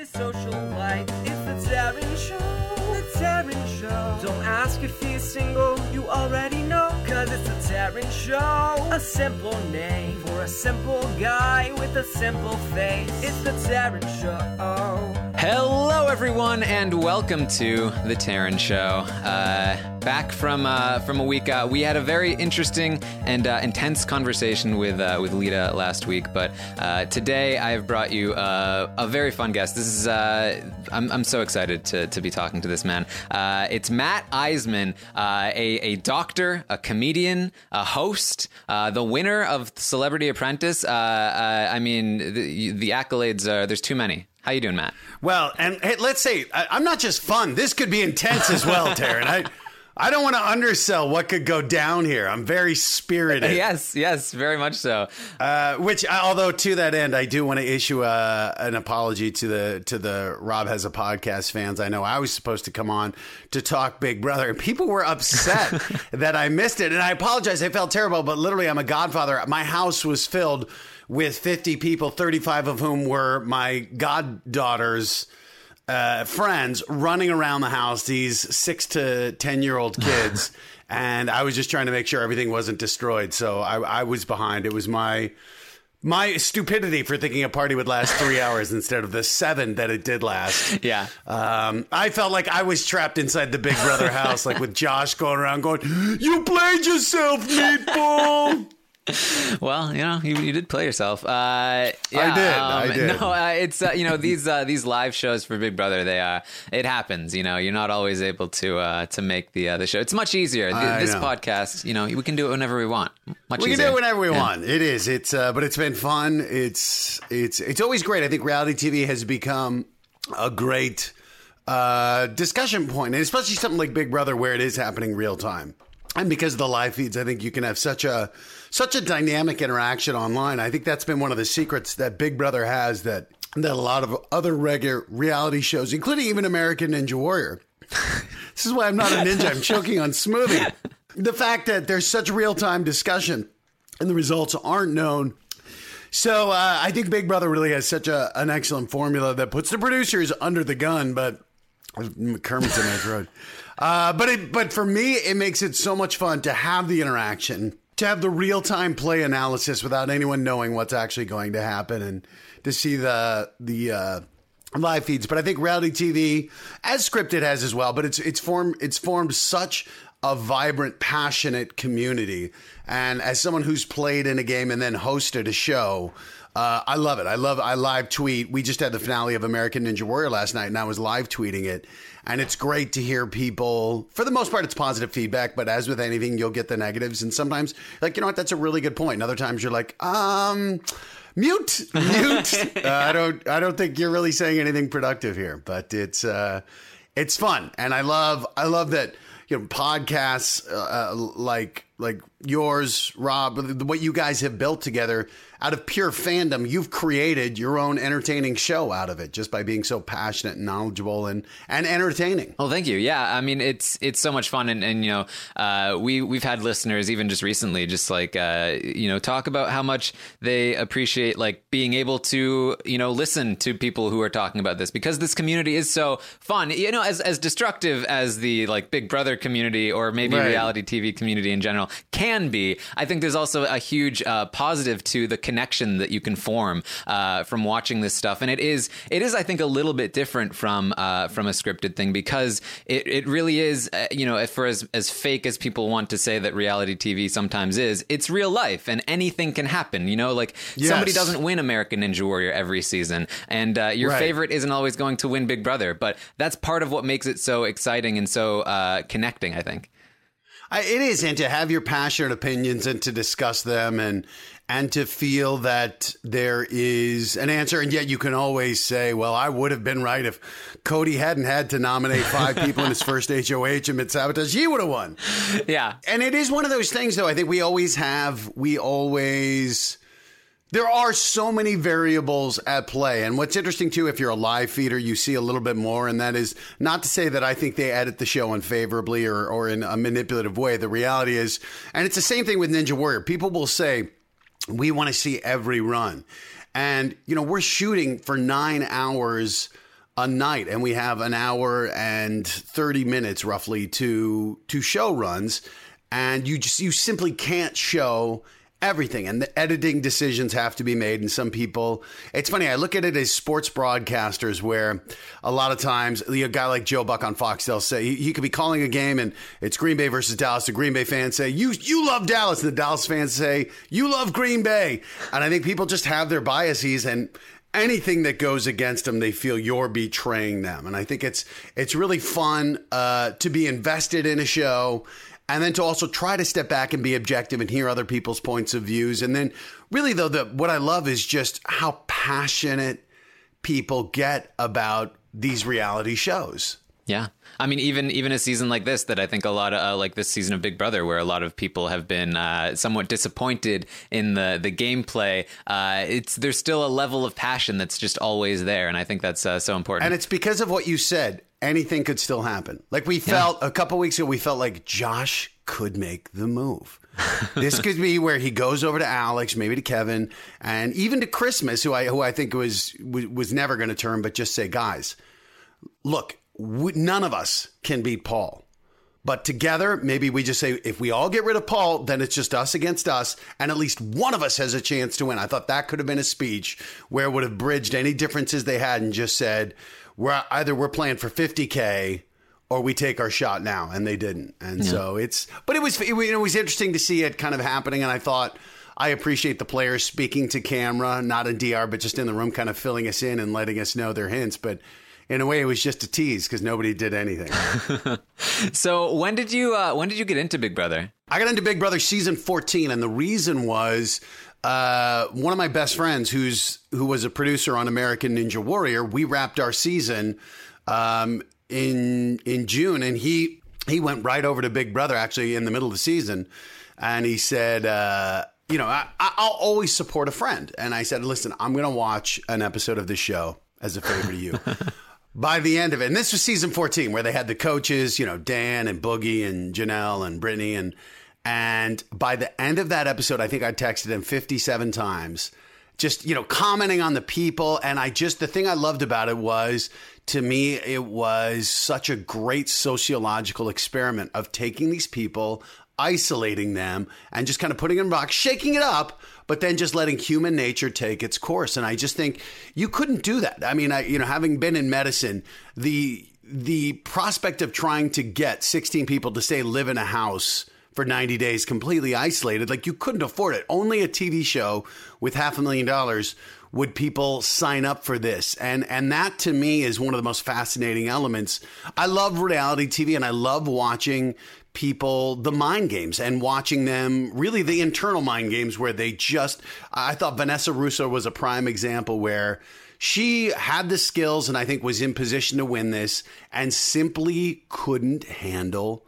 his social life. It's the Taran Show. The Taran Show. Don't ask if he's single, you already know. Cause it's the Taran Show. A simple name for a simple guy with a simple face. It's the Taran Show. Hello, everyone, and welcome to the Taran Show. Uh, back from uh, from a week, uh, we had a very interesting and uh, intense conversation with uh, with Lita last week. But uh, today, I have brought you uh, a very fun guest. This is I'm, I'm so excited to, to be talking to this man. It's Matt Iseman, a a doctor, a comedian, a host, the winner of Celebrity Apprentice. I mean, the, the accolades are there's too many. How you doing, Matt? Well, and hey, let's say I, I'm not just fun. This could be intense as well, Taran. I, I don't want to undersell what could go down here. I'm very spirited. Yes, yes, very much so. Uh, which, although to that end, I do want to issue a, an apology to the to the Rob has a podcast fans. I know I was supposed to come on to talk Big Brother, and people were upset that I missed it, and I apologize. I felt terrible, but literally, I'm a godfather. My house was filled with 50 people, 35 of whom were my goddaughters. Uh, friends running around the house, these six to 10 year old kids. and I was just trying to make sure everything wasn't destroyed. So I, I was behind. It was my. My stupidity for thinking a party would last three hours instead of the seven that it did last. Yeah. Um, I felt like I was trapped inside the Big Brother house, like with Josh going around going, You played yourself, Meatball. Well, you know, you, you did play yourself. Uh, yeah, did, I did. No, uh, it's uh, you know these uh, these live shows for Big Brother. They uh, it happens. You know, you're not always able to uh, to make the uh, the show. It's much easier. Th- this know. podcast, you know, we can do it whenever we want. Much We can do it whenever we Yeah. want. It is. It's uh, but it's been fun. It's it's it's always great. I think reality TV has become a great uh, discussion point, and especially something like Big Brother, where it is happening real time. And because of the live feeds, I think you can have such a such a dynamic interaction online. I think that's been one of the secrets that Big Brother has that that a lot of other regular reality shows, including even American Ninja Warrior, this is why I'm not a ninja. I'm choking on smoothie. The fact that there's such real time discussion and the results aren't known. So uh, I think Big Brother really has such a, an excellent formula that puts the producers under the gun, but Kermit's in my throat. Uh, but it, but for me, it makes it so much fun to have the interaction, to have the real time play analysis without anyone knowing what's actually going to happen, and to see the the uh, live feeds. But I think reality TV, as scripted, has as well. But it's it's formed it's formed such a vibrant, passionate community. And as someone who's played in a game and then hosted a show, uh, I love it. I love. I live tweet. We just had the finale of American Ninja Warrior last night, and I was live tweeting it. And it's great to hear people. For the most part, it's positive feedback. But as with anything, you'll get the negatives, and sometimes, like you know what, that's a really good point. And other times, you're like, um, mute, mute. uh, I don't. I don't think you're really saying anything productive here. But it's uh, it's fun, and I love. I love that you know podcasts uh, uh, like like yours, Rob, what you guys have built together out of pure fandom. You've created your own entertaining show out of it just by being so passionate and knowledgeable and and entertaining. Well, thank you. Yeah, I mean, it's it's so much fun, and, and you know, uh, we we've had listeners even just recently, just like uh, you know, talk about how much they appreciate like being able to you know listen to people who are talking about this because this community is so fun. You know, as as destructive as the like Big Brother community or maybe Right. reality TV community in general can be, I think there's also a huge uh, positive to the connection that you can form uh, from watching this stuff, and it is it is I think a little bit different from uh, from a scripted thing because it, it really is uh, you know for as as fake as people want to say that reality TV sometimes is, it's real life and anything can happen. You know, like somebody doesn't win American Ninja Warrior every season, and uh, your Right. favorite isn't always going to win Big Brother, but that's part of what makes it so exciting and so uh, connecting. I think. I, it is, and to have your passionate opinions and to discuss them and and to feel that there is an answer, and yet you can always say, "Well, I would have been right if Cody hadn't had to nominate five people in his first HOH and mid sabotage. He would have won." Yeah. And it is one of those things, though. I think we always have, we always, there are so many variables at play. And what's interesting, too, if you're a live feeder, you see a little bit more. And that is not to say that I think they edit the show unfavorably or, or in a manipulative way. The reality is, and it's the same thing with Ninja Warrior. People will say, we want to see every run. And, you know, we're shooting for nine hours a night and we have an hour and 30 minutes roughly to to show runs and you just you simply can't show everything and the editing decisions have to be made and some people. It's funny i look at it as sports broadcasters where a lot of times a guy like joe buck on fox they'll say he, could be calling a game and it's green bay versus dallas. The green bay fans say you you love dallas. And the dallas fans say you love green bay. And i think people just have their biases and anything that goes against them they feel you're betraying them. And i think it's it's really fun uh, to be invested in a show and then to also try to step back and be objective and hear other people's points of views and then really though the what i love is just how passionate people get about these reality shows Yeah, I mean, even even a season like this, that I think a lot of uh, like this season of Big Brother, where a lot of people have been uh, somewhat disappointed in the the gameplay. Uh, it's there's still a level of passion that's just always there, and I think that's uh, so important. And it's because of what you said. Anything could still happen. Like we felt a couple weeks ago, we felt like Josh could make the move. this could be where he goes over to Alex, maybe to Kevin, and even to Christmas, who I who I think was was, was never going to turn, but just say, guys, look, we, none of us can beat Paul. But together, maybe we just say, if we all get rid of Paul, then it's just us against us, and at least one of us has a chance to win. I thought that could have been a speech where it would have bridged any differences they had and just said, we're either we're playing for 50K or we take our shot now. And they didn't. And so it's, but it was, it, was- it was interesting to see it kind of happening. And I thought, I appreciate the players speaking to camera, not in DR, but just in the room, kind of filling us in and letting us know their hints. But in a way, it was just a tease because nobody did anything. so when did you uh, when did you get into Big Brother? I got into Big Brother season 14, and the reason was uh, one of my best friends, who's who was a producer on American Ninja Warrior. We wrapped our season um, in in June, and he he went right over to Big Brother actually in the middle of the season, and he said. Uh, you know, I, I'll always support a friend. And I said, listen, I'm going to watch an episode of this show as a favor to you. by the end of it, and this was season 14, where they had the coaches, you know, Dan and Boogie and Janelle and Brittany. And, and by the end of that episode, I think I texted him 57 times, just, you know, commenting on the people. And I just, the thing I loved about it was, to me, it was such a great sociological experiment of taking these people, isolating them, and just kind of putting them in box, shaking it up, but then just letting human nature take its course. And I just think you couldn't do that. I mean, I, you know, having been in medicine, the the prospect of trying to get 16 people to say live in a house for 90 days completely isolated, like you couldn't afford it. Only a TV show with half a million dollars would people sign up for this and and that to me is one of the most fascinating elements i love reality tv and i love watching people the mind games and watching them really the internal mind games where they just i thought vanessa rousso was a prime example where she had the skills and i think was in position to win this and simply couldn't handle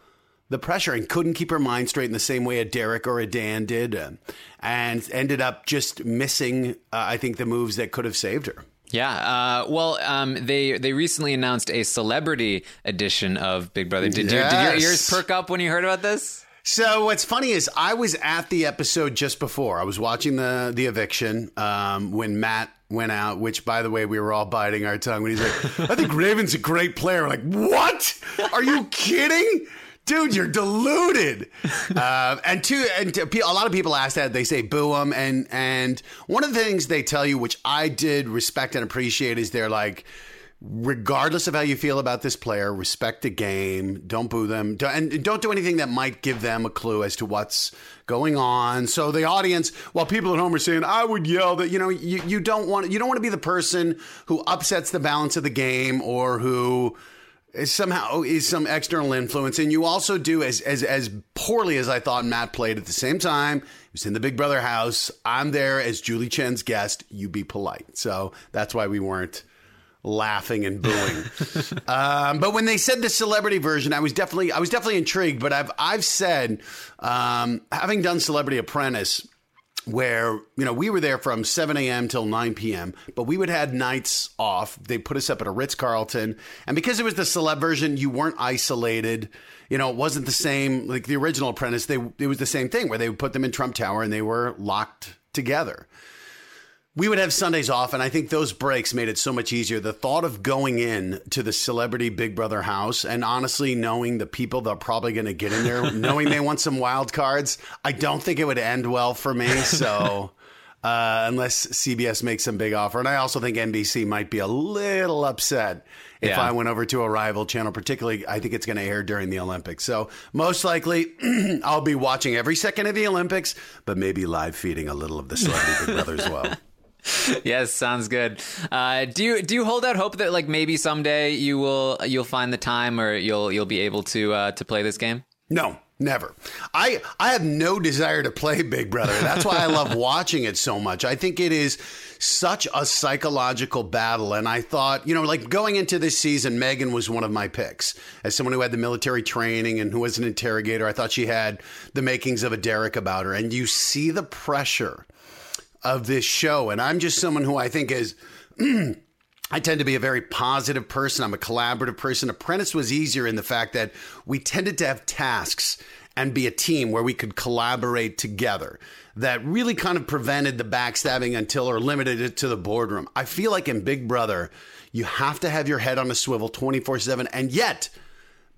the pressure and couldn't keep her mind straight in the same way a Derek or a Dan did, uh, and ended up just missing, uh, I think, the moves that could have saved her. Yeah, uh, well, um, they they recently announced a celebrity edition of Big Brother. Did, your, did your ears perk up when you heard about this? So what's funny is I was at the episode just before. I was watching the the eviction um, when Matt went out. Which, by the way, we were all biting our tongue when he's like, "I think Raven's a great player." We're like, what? Are you kidding? Dude, you're deluded. Uh, and two, and to, a lot of people ask that. They say boo him, and and one of the things they tell you, which I did respect and appreciate, is they're like, regardless of how you feel about this player, respect the game. Don't boo them, and don't do anything that might give them a clue as to what's going on. So the audience, while people at home are saying, "I would yell," that you know, you, you don't want you don't want to be the person who upsets the balance of the game or who somehow is some external influence, and you also do as as as poorly as I thought Matt played at the same time. He was in the Big Brother house. I'm there as Julie Chen's guest. You be polite. So that's why we weren't laughing and booing. um, but when they said the celebrity version, I was definitely I was definitely intrigued. But I've I've said, um, having done Celebrity Apprentice, where you know we were there from 7 a.m. till 9 p.m. But we would had nights off. They put us up at a Ritz Carlton, and because it was the celeb version, you weren't isolated. You know, it wasn't the same like the original Apprentice. They it was the same thing where they would put them in Trump Tower and they were locked together. We would have Sundays off, and I think those breaks made it so much easier. The thought of going in to the celebrity Big Brother house and honestly knowing the people that are probably going to get in there, knowing they want some wild cards, I don't think it would end well for me. So. Uh, unless CBS makes some big offer. And I also think NBC might be a little upset if Yeah. I went over to a rival channel, particularly I think it's going to air during the Olympics. So most likely I'll be watching every second of the Olympics, but maybe live feeding a little of the Celebrity Big Brother as well. Yes, sounds good. Uh, do you do you hold out hope that like maybe someday you will you'll find the time or you'll you'll be able to uh, to play this game? No, never. I I have no desire to play Big Brother. That's why I love watching it so much. I think it is such a psychological battle and I thought, you know, like going into this season Megan was one of my picks. As someone who had the military training and who was an interrogator, I thought she had the makings of a Derek about her and you see the pressure of this show and I'm just someone who I think is I tend to be a very positive person. I'm a collaborative person. Apprentice was easier in the fact that we tended to have tasks and be a team where we could collaborate together. That really kind of prevented the backstabbing until or limited it to the boardroom. I feel like in Big Brother, you have to have your head on a swivel 24 7, and yet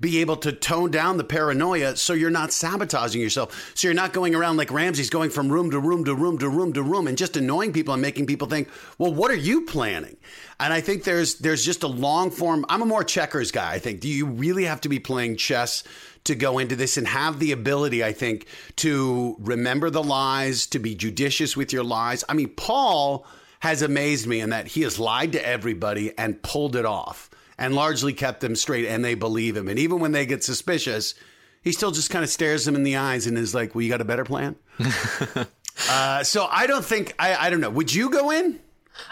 be able to tone down the paranoia so you're not sabotaging yourself. So you're not going around like Ramses going from room to room to room to room to room and just annoying people and making people think, "Well, what are you planning?" And I think there's there's just a long form. I'm a more checkers guy, I think. Do you really have to be playing chess to go into this and have the ability, I think, to remember the lies, to be judicious with your lies? I mean, Paul has amazed me in that he has lied to everybody and pulled it off and largely kept them straight and they believe him. And even when they get suspicious, he still just kind of stares them in the eyes and is like, Well, you got a better plan? uh, so I don't think, I, I don't know. Would you go in?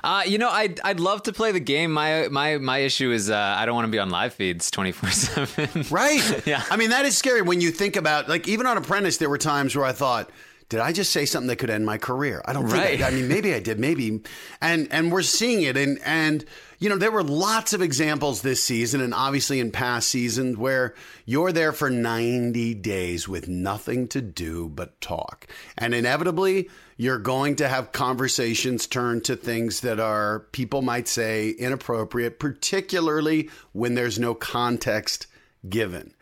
Uh, you know, I'd I'd love to play the game. My my my issue is uh, I don't want to be on live feeds twenty four seven. Right. Yeah. I mean, that is scary when you think about, like, even on Apprentice, there were times where I thought, did I just say something that could end my career? I don't think Right. I, I mean, maybe I did, maybe. And and we're seeing it. And, and, you know, there were lots of examples this season and obviously in past seasons where you're there for 90 days with nothing to do but talk. And inevitably, you're going to have conversations turn to things that are, people might say, inappropriate, particularly when there's no context given.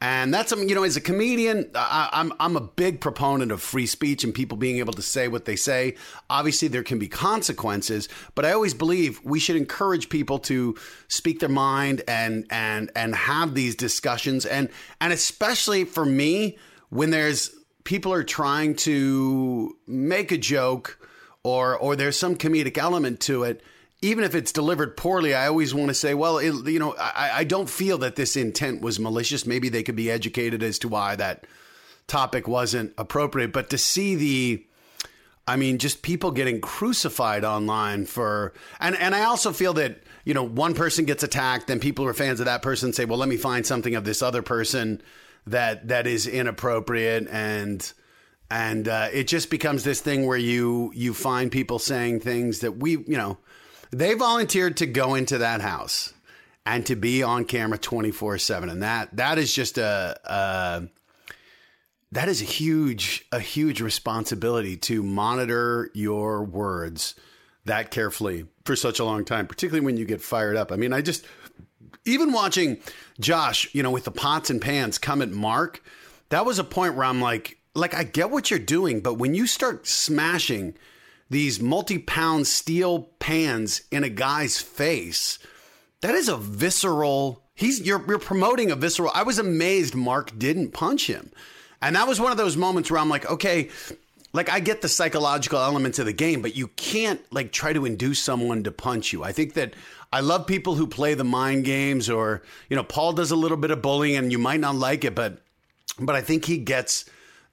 And that's something, you know, as a comedian, I, I'm, I'm a big proponent of free speech and people being able to say what they say. Obviously, there can be consequences, but I always believe we should encourage people to speak their mind and, and, and have these discussions. And, and especially for me, when there's people are trying to make a joke or, or there's some comedic element to it, even if it's delivered poorly, I always want to say, well, it, you know, I, I don't feel that this intent was malicious. Maybe they could be educated as to why that topic wasn't appropriate. But to see the, I mean, just people getting crucified online for, and, and I also feel that, you know, one person gets attacked, then people who are fans of that person say, well, let me find something of this other person that, that is inappropriate. And, and uh, it just becomes this thing where you, you find people saying things that we, you know, they volunteered to go into that house and to be on camera 24/7 and that that is just a, a that is a huge a huge responsibility to monitor your words that carefully for such a long time particularly when you get fired up. I mean, I just even watching Josh, you know, with the pots and pans come at Mark, that was a point where I'm like like I get what you're doing, but when you start smashing these multi-pound steel pans in a guy's face, that is a visceral. He's you're you're promoting a visceral. I was amazed Mark didn't punch him, and that was one of those moments where I'm like, okay, like I get the psychological elements of the game, but you can't like try to induce someone to punch you. I think that I love people who play the mind games, or you know, Paul does a little bit of bullying, and you might not like it, but but I think he gets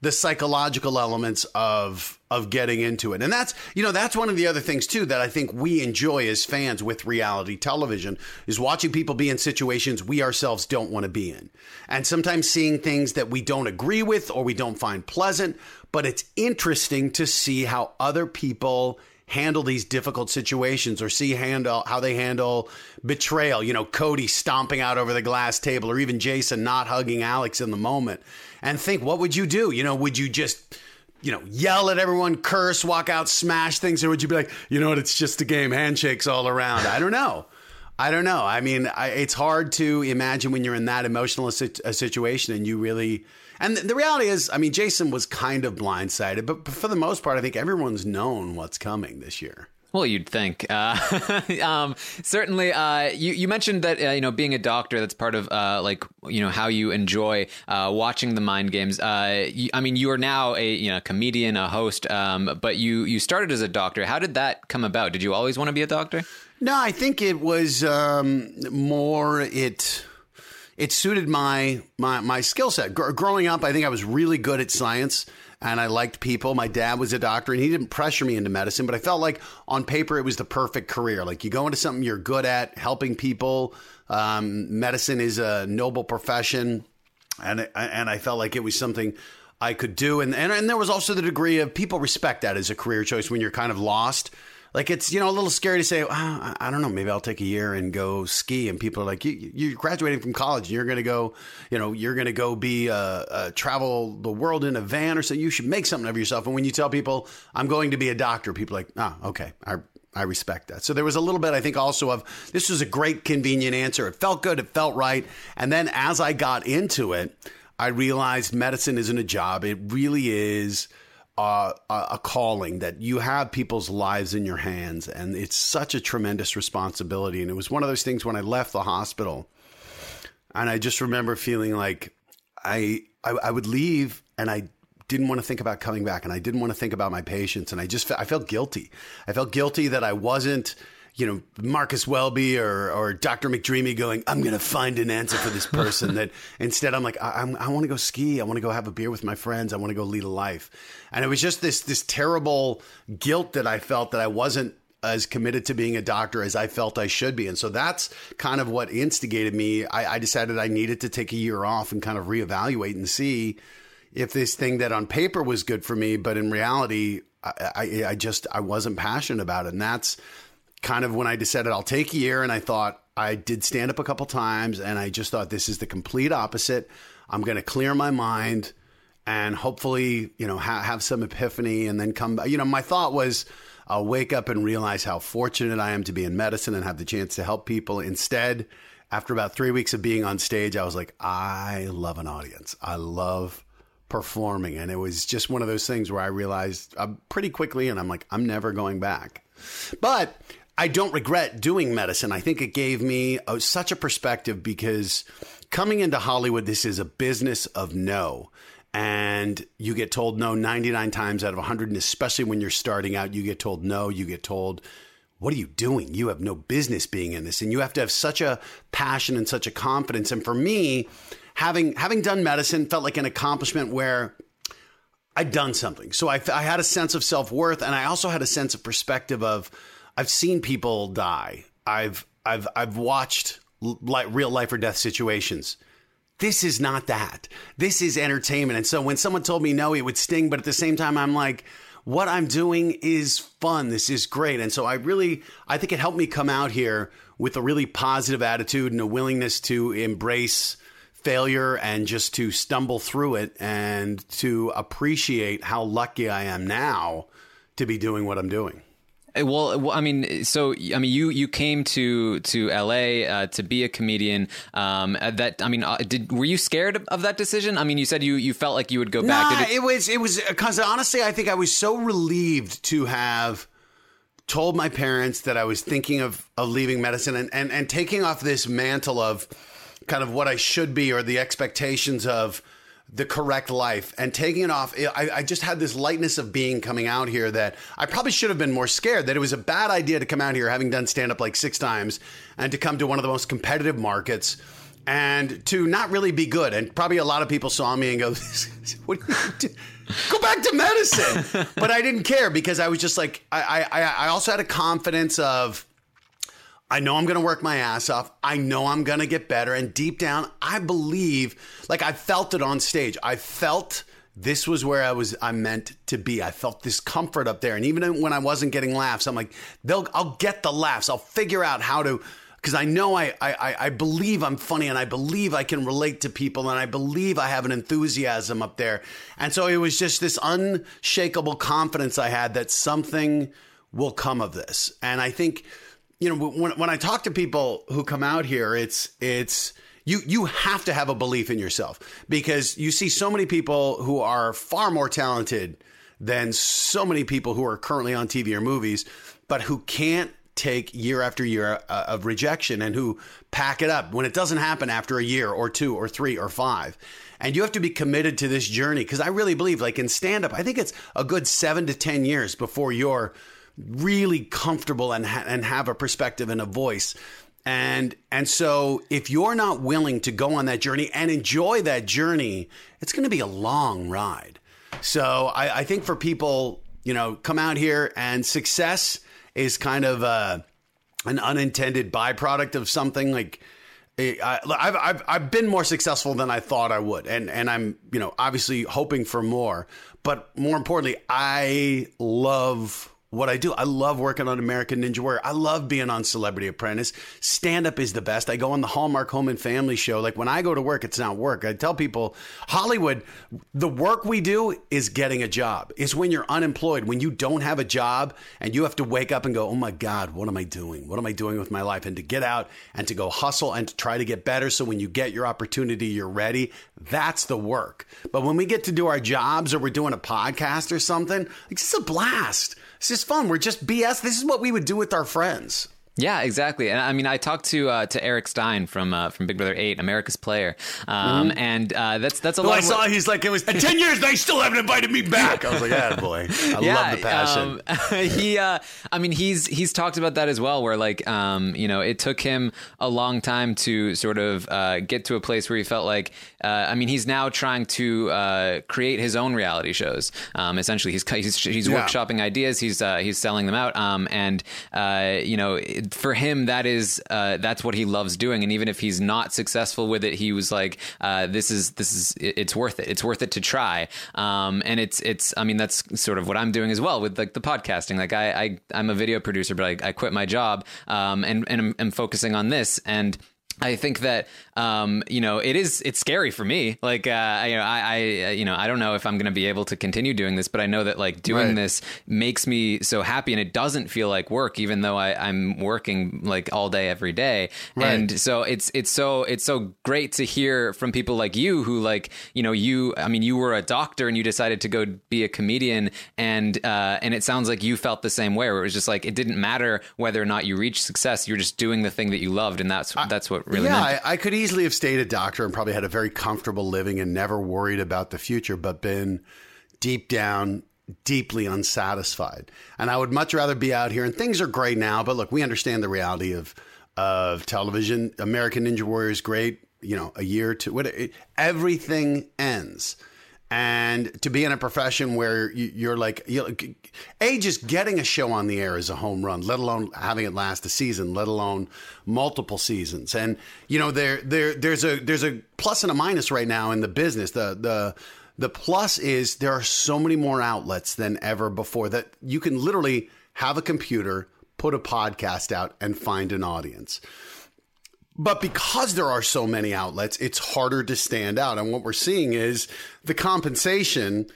the psychological elements of of getting into it. And that's, you know, that's one of the other things too that I think we enjoy as fans with reality television is watching people be in situations we ourselves don't want to be in. And sometimes seeing things that we don't agree with or we don't find pleasant, but it's interesting to see how other people handle these difficult situations or see handle how they handle betrayal you know cody stomping out over the glass table or even jason not hugging alex in the moment and think what would you do you know would you just you know, yell at everyone, curse, walk out, smash things, or would you be like, you know what, it's just a game, handshakes all around? I don't know. I don't know. I mean, I, it's hard to imagine when you're in that emotional a, a uh, situation and you really. And the reality is, I mean, Jason was kind of blindsided, but for the most part, I think everyone's known what's coming this year. Well, you'd think. Uh, um, certainly, uh, you, you mentioned that uh, you know being a doctor that's part of uh, like you know how you enjoy uh, watching the mind games. Uh, you, I mean, you are now a you know comedian, a host, um, but you you started as a doctor. How did that come about? Did you always want to be a doctor? No, I think it was um, more it. It suited my my my skill set. Gr- growing up, I think I was really good at science and I liked people. My dad was a doctor and he didn't pressure me into medicine, but I felt like on paper it was the perfect career. Like you go into something you're good at, helping people. Um, medicine is a noble profession, and and I felt like it was something I could do. And, and and there was also the degree of people respect that as a career choice when you're kind of lost like it's you know a little scary to say oh, I don't know maybe I'll take a year and go ski and people are like you, you're graduating from college and you're going to go you know you're going to go be uh, uh, travel the world in a van or so you should make something of yourself and when you tell people I'm going to be a doctor people are like ah okay I I respect that. So there was a little bit, I think, also of this was a great, convenient answer. It felt good. It felt right. And then as I got into it, I realized medicine isn't a job. It really is uh, a calling that you have people's lives in your hands, and it's such a tremendous responsibility. And it was one of those things when I left the hospital, and I just remember feeling like I I, I would leave, and I didn't want to think about coming back, and I didn't want to think about my patients, and I just I felt guilty. I felt guilty that I wasn't you know, Marcus Welby or, or Dr. McDreamy going, I'm going to find an answer for this person. that instead I'm like, I, I'm, I want to go ski. I want to go have a beer with my friends. I want to go lead a life. And it was just this, this terrible guilt that I felt that I wasn't as committed to being a doctor as I felt I should be. And so that's kind of what instigated me. I, I decided I needed to take a year off and kind of reevaluate and see if this thing that on paper was good for me, but in reality, I, I, I just I wasn't passionate about it. And that's kind of when I decided I'll take a year and I thought I did stand up a couple times and I just thought this is the complete opposite. I'm going to clear my mind and hopefully, you know, ha- have some epiphany and then come back. You know, my thought was I'll wake up and realize how fortunate I am to be in medicine and have the chance to help people. Instead, after about three weeks of being on stage, I was like, I love an audience. I love performing. And it was just one of those things where I realized uh, pretty quickly, and I'm like, I'm never going back. But I don't regret doing medicine. I think it gave me a, such a perspective because coming into Hollywood, this is a business of no. And you get told no 99 times out of 100. And especially when you're starting out, you get told no. You get told, what are you doing? You have no business being in this. And you have to have such a passion and such a confidence. And for me, having, having done medicine felt like an accomplishment where I'd done something. So I, I had a sense of self worth. And I also had a sense of perspective of, I've seen people die. I've I've I've watched like real life or death situations. This is not that. This is entertainment. And so when someone told me no, it would sting, but at the same time I'm like what I'm doing is fun. This is great. And so I really I think it helped me come out here with a really positive attitude and a willingness to embrace failure and just to stumble through it and to appreciate how lucky I am now to be doing what I'm doing. Uh, well, I mean, so I mean, you you came to to L.A. Uh, to be a comedian. Um, uh, that I mean, uh, did were you scared of, of, that decision? I mean, you said you you felt like you would go nah, back. It-, it was it was because honestly, I think I was so relieved to have told my parents that I was thinking of of leaving medicine and and and taking off this mantle of kind of what I should be or the expectations of the correct life and taking it off. I, I, just had this lightness of being coming out here that I probably should have been more scared that it was a bad idea to come out here having done stand up like six times and to come to one of the most competitive markets and to not really be good. And probably a lot of people saw me and go, what do you do? Go back to medicine. but I didn't care because I was just like, I, I, I also had a confidence of, I know I'm going to work my ass off. I know I'm going to get better. And deep down, I believe, like I felt it on stage. I felt this was where I was, I meant to be. I felt this comfort up there. And even when I wasn't getting laughs, I'm like, they'll, I'll get the laughs. I'll figure out how to because I know I, I I believe I'm funny and I believe I can relate to people and I believe I have an enthusiasm up there. And so it was just this unshakable confidence I had that something will come of this. And I think, you know, when when I talk to people who come out here, it's it's you you have to have a belief in yourself because you see so many people who are far more talented than so many people who are currently on TV or movies, but who can't take year after year uh, of rejection and who pack it up when it doesn't happen after a year or two or three or five. And you have to be committed to this journey because I really believe, like in stand up, I think it's a good seven to 10 years before you're really comfortable and, ha- and have a perspective and a voice. And and so if you're not willing to go on that journey and enjoy that journey, it's going to be a long ride. So I, I think for people, you know, come out here and success is kind of uh, an unintended byproduct of something like. I, I've, I've I've been more successful than I thought I would, and and I'm you know obviously hoping for more. But more importantly, I love what I do. I love working on American Ninja Warrior. I love being on Celebrity Apprentice. Stand up is the best. I go on the Hallmark Home and Family show. Like when I go to work, it's not work. I tell people, Hollywood, the work we do is getting a job. It's when you're unemployed, when you don't have a job and you have to wake up and go, oh my God, what am I doing? What am I doing with my life? And to get out and to go hustle and to try to get better. So when you get your opportunity, you're ready. That's the work. But when we get to do our jobs or we're doing a podcast or something, it's just a blast. It's just fun. We're just BS. This is what we would do with our friends. Yeah, exactly. And I mean, I talked to uh, to Eric Stein from uh, from Big Brother Eight, America's Player, um, mm-hmm. and uh, that's that's a lot. I saw he's like it was ten years. They still haven't invited me back. I was like, yeah, boy, I yeah, love the passion. Um, he, uh, I mean, he's he's talked about that as well. Where like, um, you know, it took him a long time to sort of uh, get to a place where he felt like, uh, I mean, he's now trying to create his own reality shows. Um, essentially, he's he's, he's yeah. workshopping ideas. He's he's selling them out. Um, and you know for him, that is uh, that's what he loves doing. And even if he's not successful with it, he was like, uh, "This is this is it's worth it. It's worth it to try." Um, and it's it's I mean that's sort of what I'm doing as well with like the podcasting. Like I, I am a video producer, but I, I quit my job um, and and I'm, I'm focusing on this and I think that um, you know it is it's scary for me. Like uh, you know, I, I you know I don't know if I'm going to be able to continue doing this, but I know that like doing right. this makes me so happy, and it doesn't feel like work, even though I, am working like all day every day. Right. And so it's it's so it's so great to hear from people like you who like you know you I mean you were a doctor and you decided to go be a comedian, and uh, and it sounds like you felt the same way, where it was just like it didn't matter whether or not you reached success, you're just doing the thing that you loved, and that's I, that's what really yeah, I, I, could easily have stayed a doctor and probably had a very comfortable living and never worried about the future, but been deep down deeply unsatisfied. And I would much rather be out here. And things are great now, but look, we understand the reality of of television. American Ninja Warrior is great. You know, a year to what everything ends and to be in a profession where you're like a just getting a show on the air is a home run let alone having it last a season let alone multiple seasons. And you know there there there's a there's a plus and a minus right now in the business. The the the plus is there are so many more outlets than ever before that you can literally have a computer put a podcast out and find an audience but because there are so many outlets, it's harder to stand out. And what we're seeing is the compensation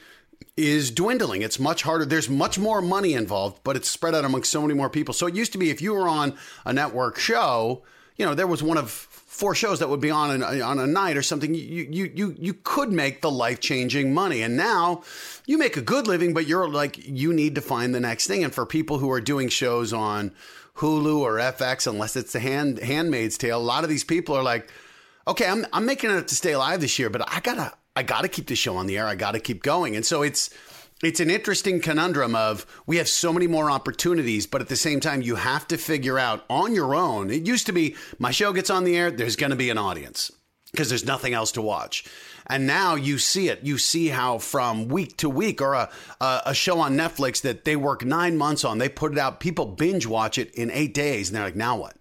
is dwindling. It's much harder. There's much more money involved, but it's spread out among so many more people. So it used to be if you were on a network show, you know, there was one of four shows that would be on a, on a night or something. You you you you could make the life changing money, and now you make a good living, but you're like you need to find the next thing. And for people who are doing shows on Hulu or FX unless it's the hand Handmaid's Tale. A lot of these people are like, okay, I'm I'm making it to stay alive this year, but I gotta I gotta keep the show on the air. I gotta keep going, and so it's it's an interesting conundrum of we have so many more opportunities, but at the same time, you have to figure out on your own. It used to be my show gets on the air, there's going to be an audience because there's nothing else to watch. And now you see it. You see how from week to week, or a, a, a show on Netflix that they work nine months on, they put it out. People binge watch it in eight days, and they're like, now what?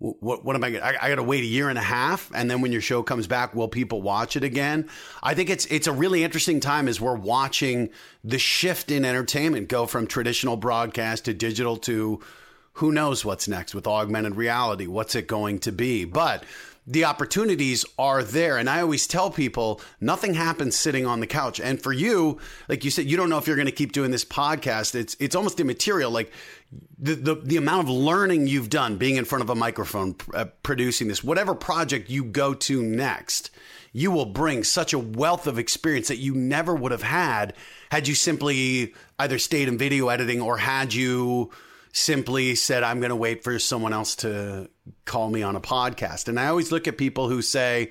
What, what am I? I, I got to wait a year and a half, and then when your show comes back, will people watch it again? I think it's it's a really interesting time as we're watching the shift in entertainment go from traditional broadcast to digital to who knows what's next with augmented reality? What's it going to be? But the opportunities are there. And I always tell people nothing happens sitting on the couch. And for you, like you said, you don't know if you're going to keep doing this podcast. It's, it's almost immaterial. Like the, the, the amount of learning you've done being in front of a microphone, uh, producing this, whatever project you go to next, you will bring such a wealth of experience that you never would have had had you simply either stayed in video editing or had you simply said, I'm going to wait for someone else to call me on a podcast. And I always look at people who say,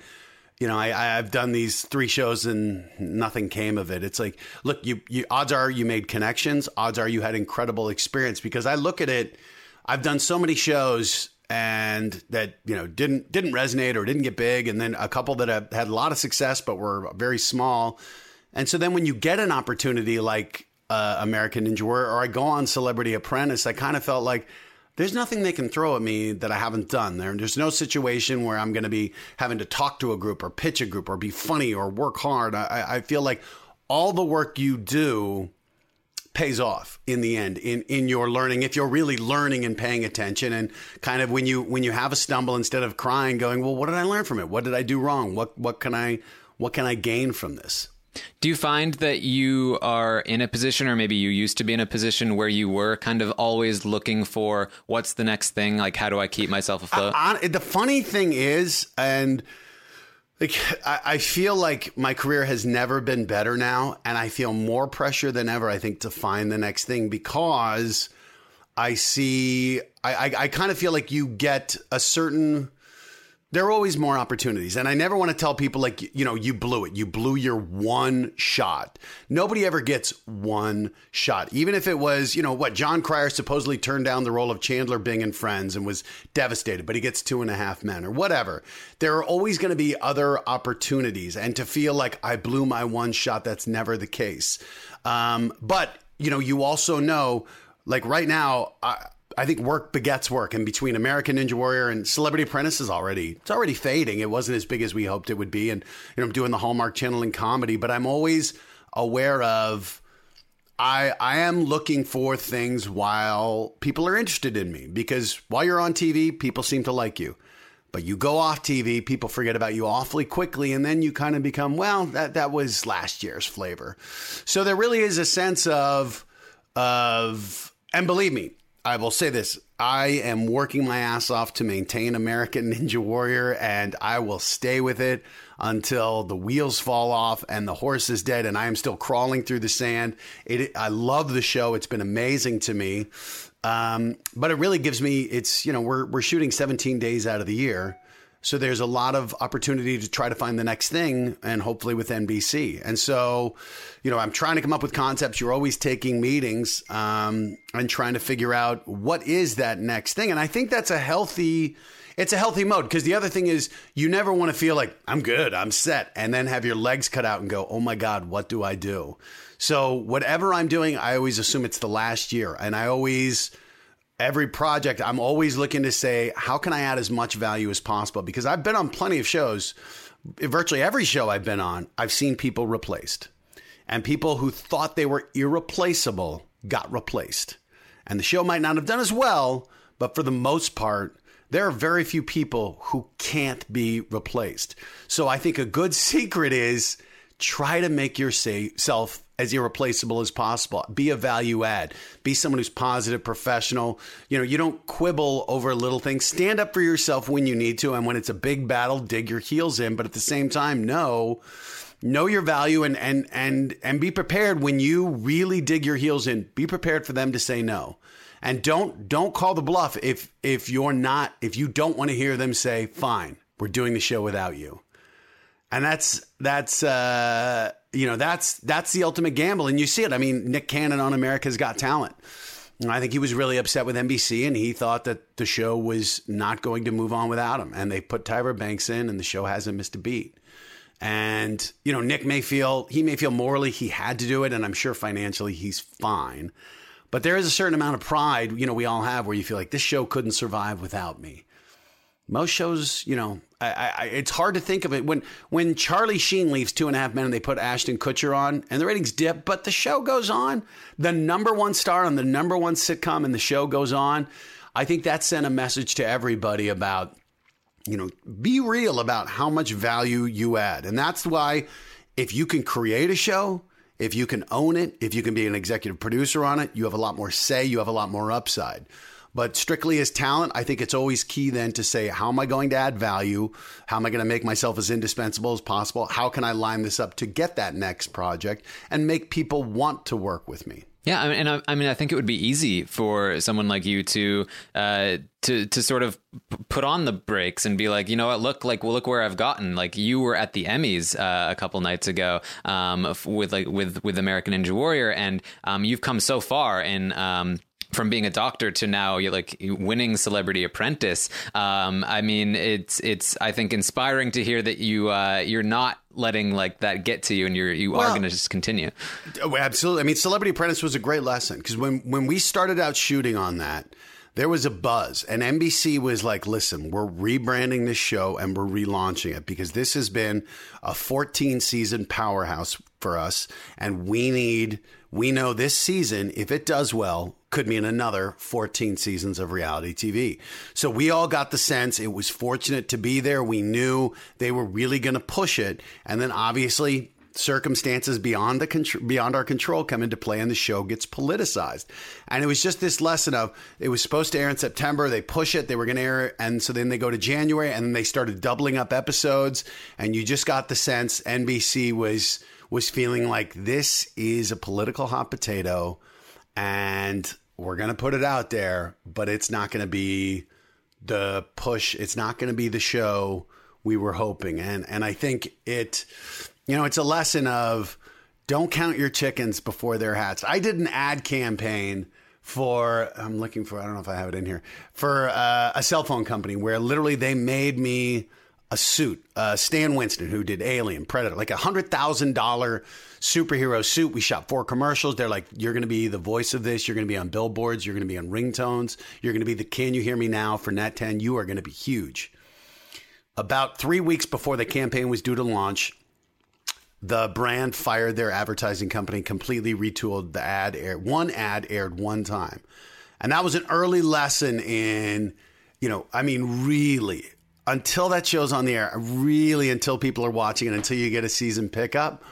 you know, I, I've done these three shows and nothing came of it. It's like, look, you, you, odds are you made connections. Odds are you had incredible experience because I look at it. I've done so many shows and that you know didn't didn't resonate or didn't get big, and then a couple that have had a lot of success but were very small. And so then when you get an opportunity like uh, American Ninja Warrior or I go on Celebrity Apprentice, I kind of felt like there's nothing they can throw at me that I haven't done. There, there's no situation where I'm going to be having to talk to a group or pitch a group or be funny or work hard. I, I feel like all the work you do pays off in the end in in your learning if you're really learning and paying attention and kind of when you when you have a stumble instead of crying going well what did I learn from it what did I do wrong what what can I what can I gain from this do you find that you are in a position, or maybe you used to be in a position where you were kind of always looking for what's the next thing? Like, how do I keep myself afloat? I, the funny thing is, and like, I, I feel like my career has never been better now, and I feel more pressure than ever, I think, to find the next thing because I see, I, I, I kind of feel like you get a certain there are always more opportunities. And I never want to tell people, like, you know, you blew it. You blew your one shot. Nobody ever gets one shot. Even if it was, you know, what Jon Cryer supposedly turned down the role of Chandler Bing and Friends and was devastated, but he gets two and a half men or whatever. There are always going to be other opportunities. And to feel like I blew my one shot, that's never the case. Um, but, you know, you also know, like right now, I, I think work begets work, and between American Ninja Warrior and Celebrity Apprentice is already it's already fading. It wasn't as big as we hoped it would be, and you know I'm doing the Hallmark Channel in comedy, but I'm always aware of. I I am looking for things while people are interested in me because while you're on TV, people seem to like you. But you go off TV, people forget about you awfully quickly, and then you kind of become, well, that that was last year's flavor. So there really is a sense of of and believe me, I will say this I am working my ass off to maintain American Ninja Warrior, and I will stay with it until the wheels fall off and the horse is dead, and I am still crawling through the sand. It, I love the show, it's been amazing to me. Um, but it really gives me, it's, you know, we're, we're shooting 17 days out of the year. So there's a lot of opportunity to try to find the next thing and hopefully with NBC. And so, you know, I'm trying to come up with concepts. You're always taking meetings um, and trying to figure out what is that next thing. And I think that's a healthy it's a healthy mode because the other thing is you never want to feel like I'm good, I'm set, and then have your legs cut out and go, oh my God, what do I do? So whatever I'm doing, I always assume it's the last year. And I always every project, I'm always looking to say, how can I add as much value as possible? Because I've been on plenty of shows, virtually every show I've been on, I've seen people replaced. And people who thought they were irreplaceable got replaced. And the show might not have done as well, but for the most part, there are very few people who can't be replaced. So I think a good secret is try to make yourself as irreplaceable as possible. Be a value add. Be someone who's positive, professional. You know, you don't quibble over little things. Stand up for yourself when you need to. And when it's a big battle, dig your heels in. But at the same time, know know your value and and and and be prepared when you really dig your heels in. Be prepared for them to say no. And don't don't call the bluff if if you're not if you don't want to hear them say, "Fine, we're doing the show without you." And that's that's uh you know, that's that's the ultimate gamble, and you see it. I mean, Nick Cannon on America's Got Talent. I think he was really upset with NBC, and he thought that the show was not going to move on without him. And they put Tyra Banks in, and the show hasn't missed a beat. And you know, Nick may feel he may feel morally he had to do it, and I'm sure financially he's fine. But there is a certain amount of pride, you know, we all have where you feel like this show couldn't survive without me. Most shows, you know, I, I, it's hard to think of it when when Charlie Sheen leaves Two and a Half Men and they put Ashton Kutcher on and the ratings dip, but the show goes on. The number one star on the number one sitcom and the show goes on. I think that sent a message to everybody about you know, be real about how much value you add. And that's why if you can create a show, if you can own it, if you can be an executive producer on it, you have a lot more say, you have a lot more upside. But strictly as talent, I think it's always key then to say, how am I going to add value? How am I going to make myself as indispensable as possible? How can I line this up to get that next project and make people want to work with me? Yeah, I mean, and I, I, mean, I think it would be easy for someone like you to uh, to to sort of put on the brakes and be like, you know what, look like well, look where I've gotten. Like you were at the Emmys uh, a couple nights ago um, with like with with American Ninja Warrior, and um, you've come so far in. Um, from being a doctor to now you're like winning celebrity apprentice um, i mean it's it's i think inspiring to hear that you uh, you're not letting like that get to you and you're you well, are going to just continue oh, absolutely i mean celebrity apprentice was a great lesson because when when we started out shooting on that there was a buzz and NBC was like, listen, we're rebranding this show and we're relaunching it because this has been a 14 season powerhouse for us. And we need, we know this season, if it does well, could mean another 14 seasons of reality TV. So we all got the sense it was fortunate to be there. We knew they were really going to push it. And then obviously circumstances beyond the beyond our control come into play and the show gets politicized. And it was just this lesson of it was supposed to air in September, they push it, they were going to air and so then they go to January and then they started doubling up episodes and you just got the sense NBC was was feeling like this is a political hot potato and we're going to put it out there, but it's not going to be the push. It's not going to be the show we were hoping. And and I think it, you know, it's a lesson of don't count your chickens before they're hatched. I did an ad campaign for I'm looking for I don't know if I have it in here for uh, a cell phone company where literally they made me a suit. Uh, Stan Winston, who did Alien, Predator, like a hundred thousand dollar superhero suit. We shot four commercials. They're like, "You're going to be the voice of this. You're going to be on billboards. You're going to be on ringtones. You're going to be the Can You Hear Me Now for Net 10. You are going to be huge." About three weeks before the campaign was due to launch, the brand fired their advertising company, completely retooled the ad. Air one ad aired one time, and that was an early lesson in, you know, I mean, really until that show's on the air, really until people are watching it, until you get a season pickup,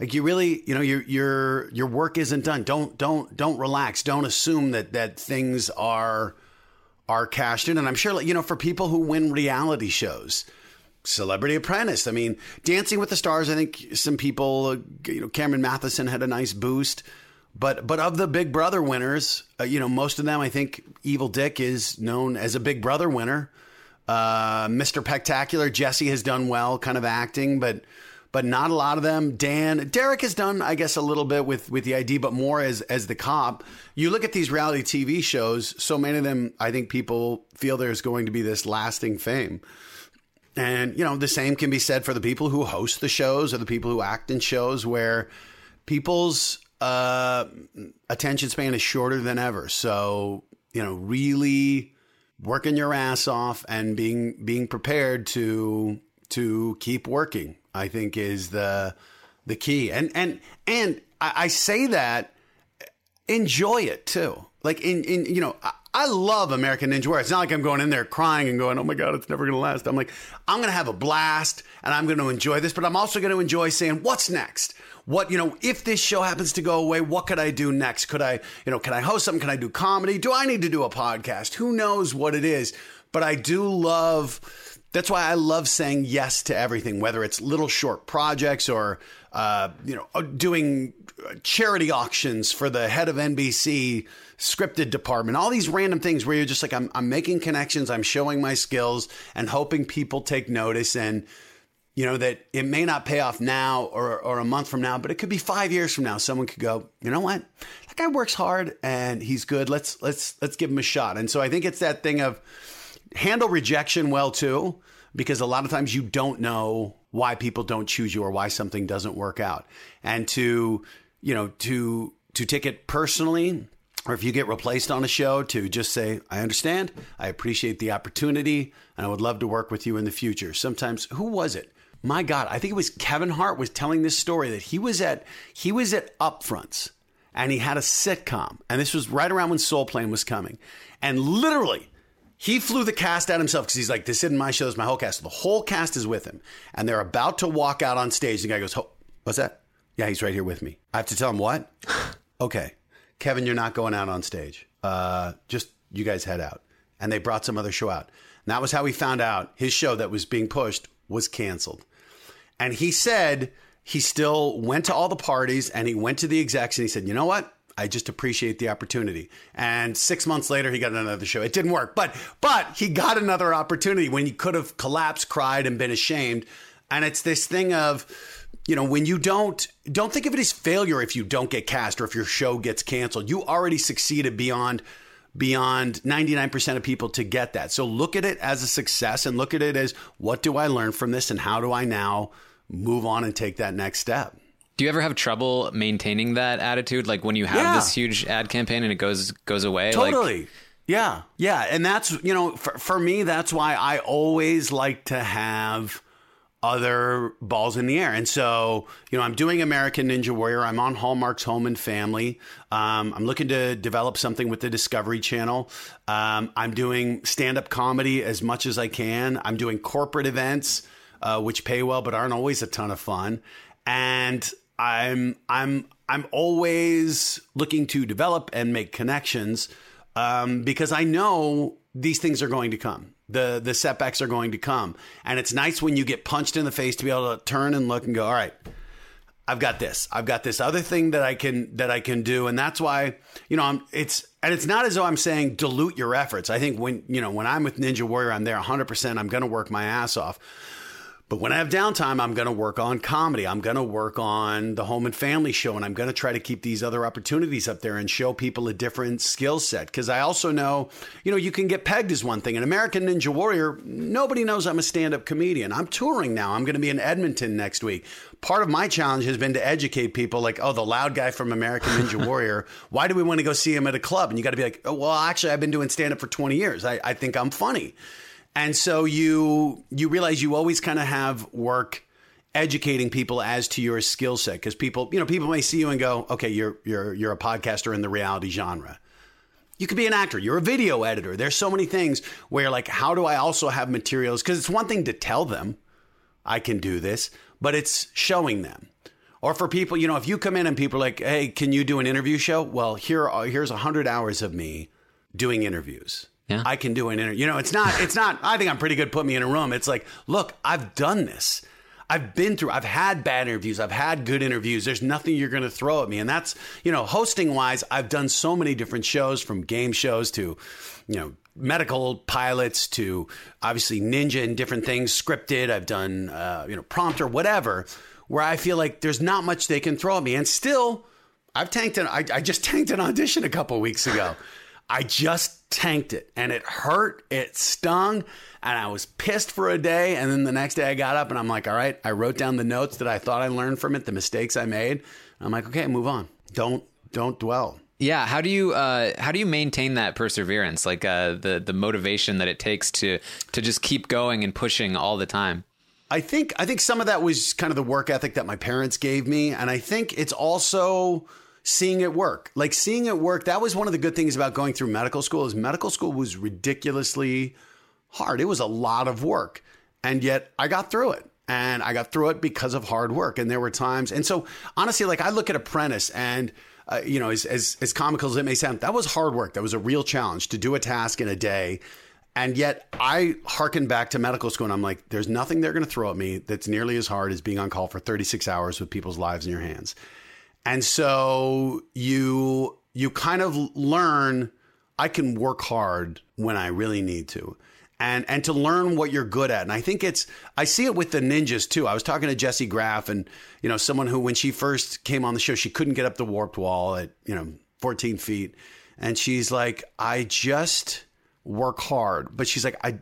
like you really, you know, your your your work isn't done. Don't don't don't relax. Don't assume that that things are are cashed in. And I'm sure, you know, for people who win reality shows, Celebrity Apprentice. I mean, Dancing with the Stars. I think some people, you know, Cameron Mathison had a nice boost. But but of the Big Brother winners, uh, you know, most of them, I think Evil Dick is known as a Big Brother winner. Uh, Mr. Pectacular, Jesse has done well, kind of acting, but but not a lot of them. Dan, Derek has done, I guess, a little bit with with the ID, but more as as the cop. You look at these reality TV shows, so many of them, I think people feel there's going to be this lasting fame. And you know, the same can be said for the people who host the shows or the people who act in shows where people's uh, attention span is shorter than ever. So you know, really working your ass off and being being prepared to to keep working. I think is the the key. And and and I, I say that enjoy it too. Like in in you know. I, I love American Ninja Warrior. It's not like I'm going in there crying and going, "Oh my god, it's never going to last." I'm like, I'm going to have a blast and I'm going to enjoy this, but I'm also going to enjoy saying, "What's next? What you know if this show happens to go away what could i do next? Could i you know can i host something? Can i do comedy? Do i need to do a podcast? Who knows what it is? But i do love that's why i love saying yes to everything whether it's little short projects or uh, you know uh, doing charity auctions for the head of nbc scripted department. All these random things where you're just like i'm, I'm making connections i'm showing my skills and hoping people take notice and you know, that it may not pay off now or, or a month from now, but it could be five years from now. Someone could go, you know what? That guy works hard and he's good. Let's, let's, let's give him a shot. And so I think it's that thing of handle rejection well too, because a lot of times you don't know why people don't choose you or why something doesn't work out. And to, you know, to, to take it personally, or if you get replaced on a show, to just say, I understand, I appreciate the opportunity, and I would love to work with you in the future. Sometimes, who was it? My God, I think it was Kevin Hart was telling this story that he was at he was at Upfronts and he had a sitcom, and this was right around when Soul Plane was coming, and literally He flew the cast out himself because he's like, this isn't my show, this is my whole cast. So the whole cast is with him. And they're about to walk out on stage. The guy goes, What's that? Yeah, he's right here with me. I have to tell him what? okay. Kevin, you're not going out on stage. Uh, just you guys head out. And they brought some other show out. And that was how he found out his show that was being pushed was canceled. And he said he still went to all the parties and he went to the execs and he said, you know what? I just appreciate the opportunity. And six months later, he got another show. It didn't work, but but he got another opportunity when he could have collapsed, cried, and been ashamed. And it's this thing of, you know, when you don't don't think of it as failure if you don't get cast or if your show gets canceled. You already succeeded beyond beyond 99% of people to get that. So look at it as a success and look at it as what do I learn from this and how do I now move on and take that next step. Do you ever have trouble maintaining that attitude? Like when you have Yeah. this huge ad campaign and it goes goes away? Like, Totally. yeah. Yeah. And that's, you know, for, for me, that's why I always like to have other balls in the air. And so, you know, I'm doing American Ninja Warrior. I'm on Hallmark's Home and Family. Um, I'm looking to develop something with the Discovery Channel. Um, I'm doing stand up comedy as much as I can. I'm doing corporate events, uh, which pay well but aren't always a ton of fun. And I'm I'm I'm always looking to develop and make connections um, because I know these things are going to come. The the setbacks are going to come, and it's nice when you get punched in the face to be able to turn and look and go, all right. I've got this. I've got this other thing that I can that I can do, and that's why you know I'm. It's and it's not as though I'm saying dilute your efforts. I think when you know when I'm with Ninja Warrior, I'm there 100. percent I'm going to work my ass off. But when I have downtime, I'm going to work on comedy. I'm going to work on the home and family show, and I'm going to try to keep these other opportunities up there and show people a different skill set. Because I also know, you know, you can get pegged as one thing. An American Ninja Warrior, nobody knows I'm a stand up comedian. I'm touring now. I'm going to be in Edmonton next week. Part of my challenge has been to educate people like, oh, the loud guy from American Ninja Warrior, why do we want to go see him at a club? And you got to be like, oh, well, actually, I've been doing stand up for 20 years. I, I think I'm funny. And so you you realize you always kind of have work educating people as to your skill set because people you know people may see you and go okay you're you're you're a podcaster in the reality genre. You could be an actor you're a video editor. There's so many things where like how do i also have materials? Because it's one thing to tell them i can do this but it's showing them. Or for people you know if you come in and people are like hey can you do an interview show? Well here are, here's 100 hours of me doing interviews Yeah. I can do an interview. You know, it's not, it's not, I think I'm pretty good. Put me in a room. It's like, look, I've done this. I've been through, I've had bad interviews. I've had good interviews. There's nothing you're going to throw at me. And that's, you know, hosting wise, I've done so many different shows from game shows to, you know, medical pilots to obviously ninja and different things, scripted. I've done, uh, you know, prompter, whatever, where I feel like there's not much they can throw at me. And still, I've tanked an, I, I just tanked an audition a couple weeks ago. I just tanked it and it hurt, it stung, and I was pissed for a day. And then the next day I got up and I'm like, all right, I wrote down the notes that I thought I learned from it, the mistakes I made. I'm like, okay, move on. Don't don't dwell. Yeah, how do you uh, how do you maintain that perseverance, like uh, the the motivation that it takes to to just keep going and pushing all the time? I think I think some of that was kind of the work ethic that my parents gave me, and I think it's also seeing it work. Like seeing it work. That was one of the good things about going through medical school. Is medical school was ridiculously hard. It was a lot of work, and yet I got through it. And I got through it because of hard work. And there were times, and so honestly, like I look at Apprentice, and uh, you know, as, as as comical as it may sound, that was hard work. That was a real challenge to do a task in a day. And yet I hearken back to medical school and I'm like, there's nothing they're going to throw at me that's nearly as hard as being on call for 36 hours with people's lives in your hands. And so you you kind of learn I can work hard when I really need to. And and to learn what you're good at. And I think it's I see it with the ninjas too. I was talking to Jessie Graff and you know someone who when she first came on the show she couldn't get up the warped wall at, you know, 14 feet. And she's like, I just work hard. But she's like, I,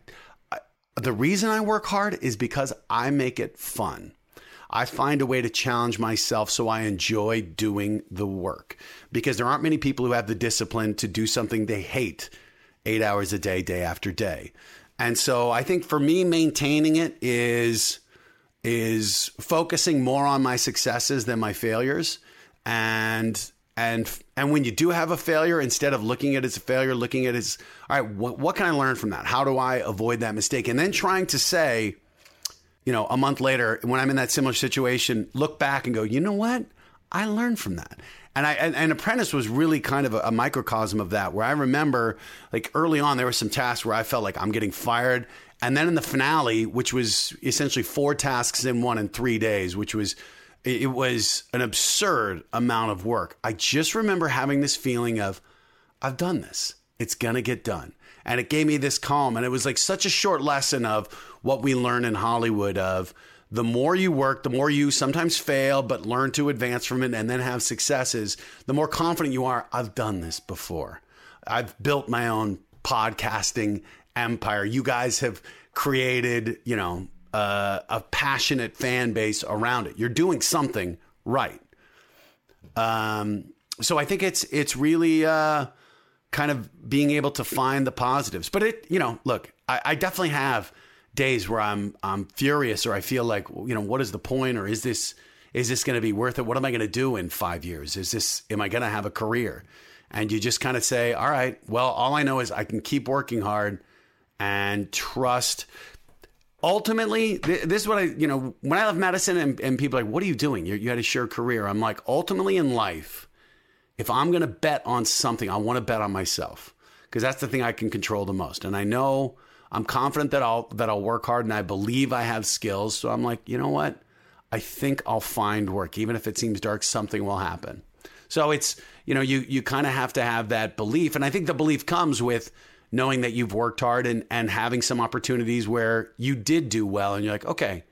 I the reason I work hard is because I make it fun. I find a way to challenge myself so I enjoy doing the work because there aren't many people who have the discipline to do something they hate eight hours a day, day after day. And so I think for me, maintaining it is is focusing more on my successes than my failures and and and when you do have a failure, instead of looking at it as a failure, looking at it as all right, what, what can I learn from that? How do I avoid that mistake? And then trying to say, you know, a month later, when I'm in that similar situation, look back and go, you know what? I learned from that. And I and, and Apprentice was really kind of a, a, microcosm of that, where I remember like early on there were some tasks where I felt like I'm getting fired. And then in the finale, which was essentially four tasks in one in three days, which was it was an absurd amount of work. I just remember having this feeling of, I've done this. It's to get done. And it gave me this calm. And it was like such a short lesson of what we learn in Hollywood of the more you work, the more you sometimes fail, but learn to advance from it and then have successes, the more confident you are. I've done this before. I've built my own podcasting empire. You guys have created, you know, uh, a passionate fan base around it. You're doing something right. Um, so I think it's it's really uh, kind of being able to find the positives. But it, you know, look, I, I definitely have days where I'm I'm furious or I feel like, you know, what is the point or is this is this going to be worth it? What am I going to do in five years? Is this am I going to have a career? And you just kind of say, all right, well, all I know is I can keep working hard and trust ultimately, this is what I, you know, when I left medicine and, and people are like, what are you doing? You're, you had a sure career. I'm like, ultimately in life, if I'm going to bet on something, I want to bet on myself because that's the thing I can control the most. And I know I'm confident that I'll, that I'll work hard and I believe I have skills. So I'm like, you know what? I think I'll find work. Even if it seems dark, something will happen. So it's, you know, you, you kind of have to have that belief. And I think the belief comes with, knowing that you've worked hard and, and having some opportunities where you did do well and you're like, okay,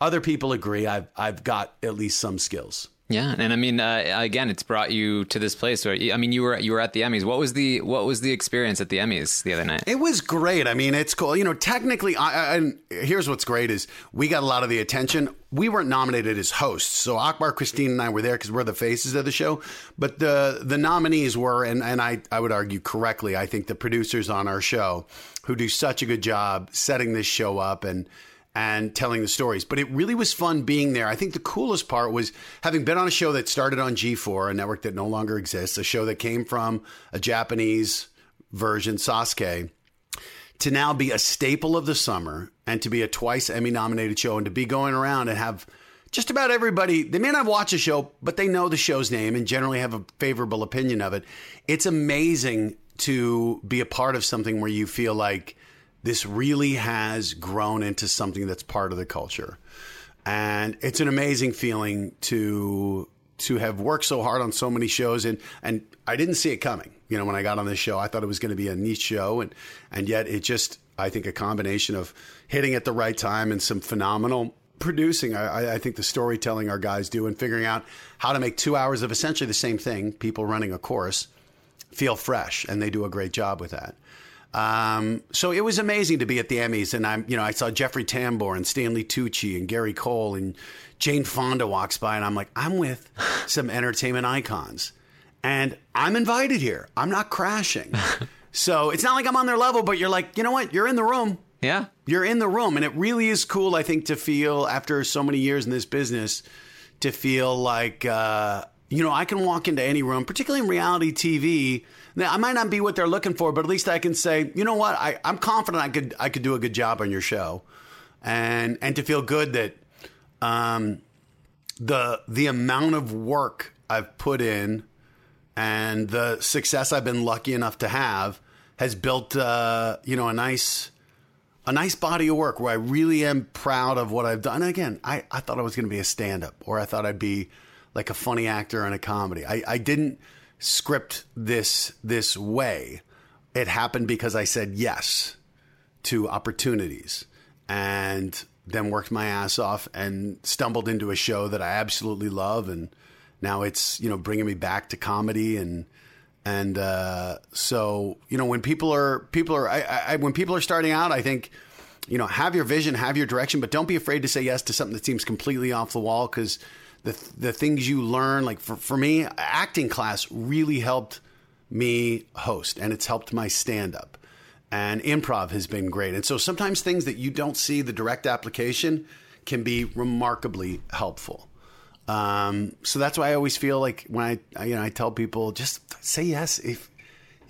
other people agree. I've, I've got at least some skills. Yeah, and I mean, uh, again, it's brought you to this place where I mean, you were you were at the Emmys. What was the what was the experience at the Emmys the other night? It was great. I mean, it's cool. You know, technically, I, I, and here's what's great is we got a lot of the attention. We weren't nominated as hosts, so Akbar, Kristine, and I were there because we're the faces of the show. But the the nominees were, and and I I would argue correctly, I think the producers on our show who do such a good job setting this show up and and telling the stories. But it really was fun being there. I think the coolest part was having been on a show that started on G4, a network that no longer exists, a show that came from a Japanese version, Sasuke, to now be a staple of the summer and to be a twice Emmy nominated show and to be going around and have just about everybody, they may not watch a show, but they know the show's name and generally have a favorable opinion of it. It's amazing to be a part of something where you feel like this really has grown into something that's part of the culture. And it's an amazing feeling to to have worked so hard on so many shows and and I didn't see it coming. You know, when I got on this show, I thought it was going to be a niche show and and yet it just I think a combination of hitting at the right time and some phenomenal producing. I, I think the storytelling our guys do and figuring out how to make two hours of essentially the same thing, people running a course, feel fresh, and they do a great job with that. Um, so it was amazing to be at the Emmys, and I'm, you know, I saw Jeffrey Tambor and Stanley Tucci and Gary Cole and Jane Fonda walks by, and I'm like, I'm with some entertainment icons, and I'm invited here. I'm not crashing. so it's not like I'm on their level, but you're like, you know what? You're in the room. Yeah, you're in the room, and it really is cool. I think to feel after so many years in this business, to feel like, uh, you know, I can walk into any room, particularly in reality TV now, I might not be what they're looking for, but at least I can say, you know what, I, I'm confident I could I could do a good job on your show, and and to feel good that um, the the amount of work I've put in and the success I've been lucky enough to have has built uh, you know a nice a nice body of work where I really am proud of what I've done. And again, I, I thought I was going to be a stand up or I thought I'd be like a funny actor in a comedy. I, I didn't script this this way. It happened because I said yes to opportunities and then worked my ass off and stumbled into a show that I absolutely love and now it's you know bringing me back to comedy and and uh, so you know when people are people are I, I, when people are starting out I think you know have your vision have your direction but don't be afraid to say yes to something that seems completely off the wall because the the things you learn. Like for for me, acting class really helped me host, and it's helped my stand up. And improv has been great. And so sometimes things that you don't see the direct application can be remarkably helpful. Um, so that's why I always feel like when I, you know, I tell people just say yes if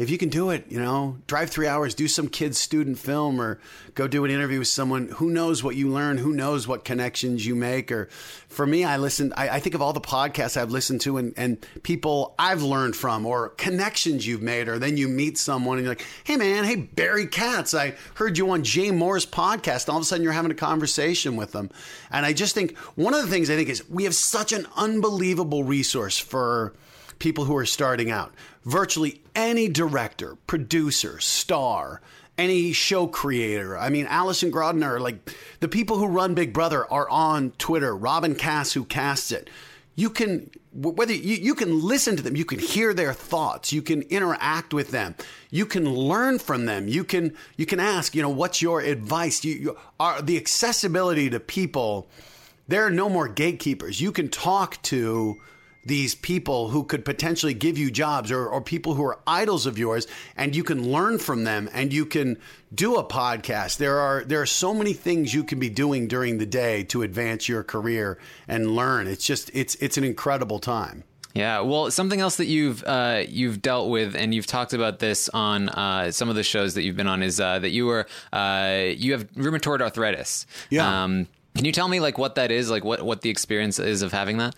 if you can do it, you know, drive three hours, do some kid's student film, or go do an interview with someone. Who knows what you learn? Who knows what connections you make? Or for me, I listen. I, I think of all the podcasts I've listened to and, and people I've learned from, or connections you've made, or then you meet someone and you're like, "Hey, man, hey Barry Katz, I heard you on Jay Mohr's podcast." And all of a sudden, you're having a conversation with them, and I just think one of the things I think is we have such an unbelievable resource for people who are starting out. Virtually any director, producer, star, any show creator. I mean, Allison Grodner, like the people who run Big Brother are on Twitter. Robyn Kass, who casts it. You can whether you, you can listen to them, you can hear their thoughts, you can interact with them, you can learn from them, you can you can ask, you know, what's your advice? You, you are the accessibility to people. There are no more gatekeepers. You can talk to these people who could potentially give you jobs or, or people who are idols of yours and you can learn from them and you can do a podcast there are there are so many things you can be doing during the day to advance your career and learn it's just it's it's an incredible time yeah, well, something else that you've uh, you've dealt with, and you've talked about this on uh, some of the shows that you've been on, is uh, that you were uh, you have rheumatoid arthritis. Yeah. Um, can you tell me like what that is, like what what the experience is of having that?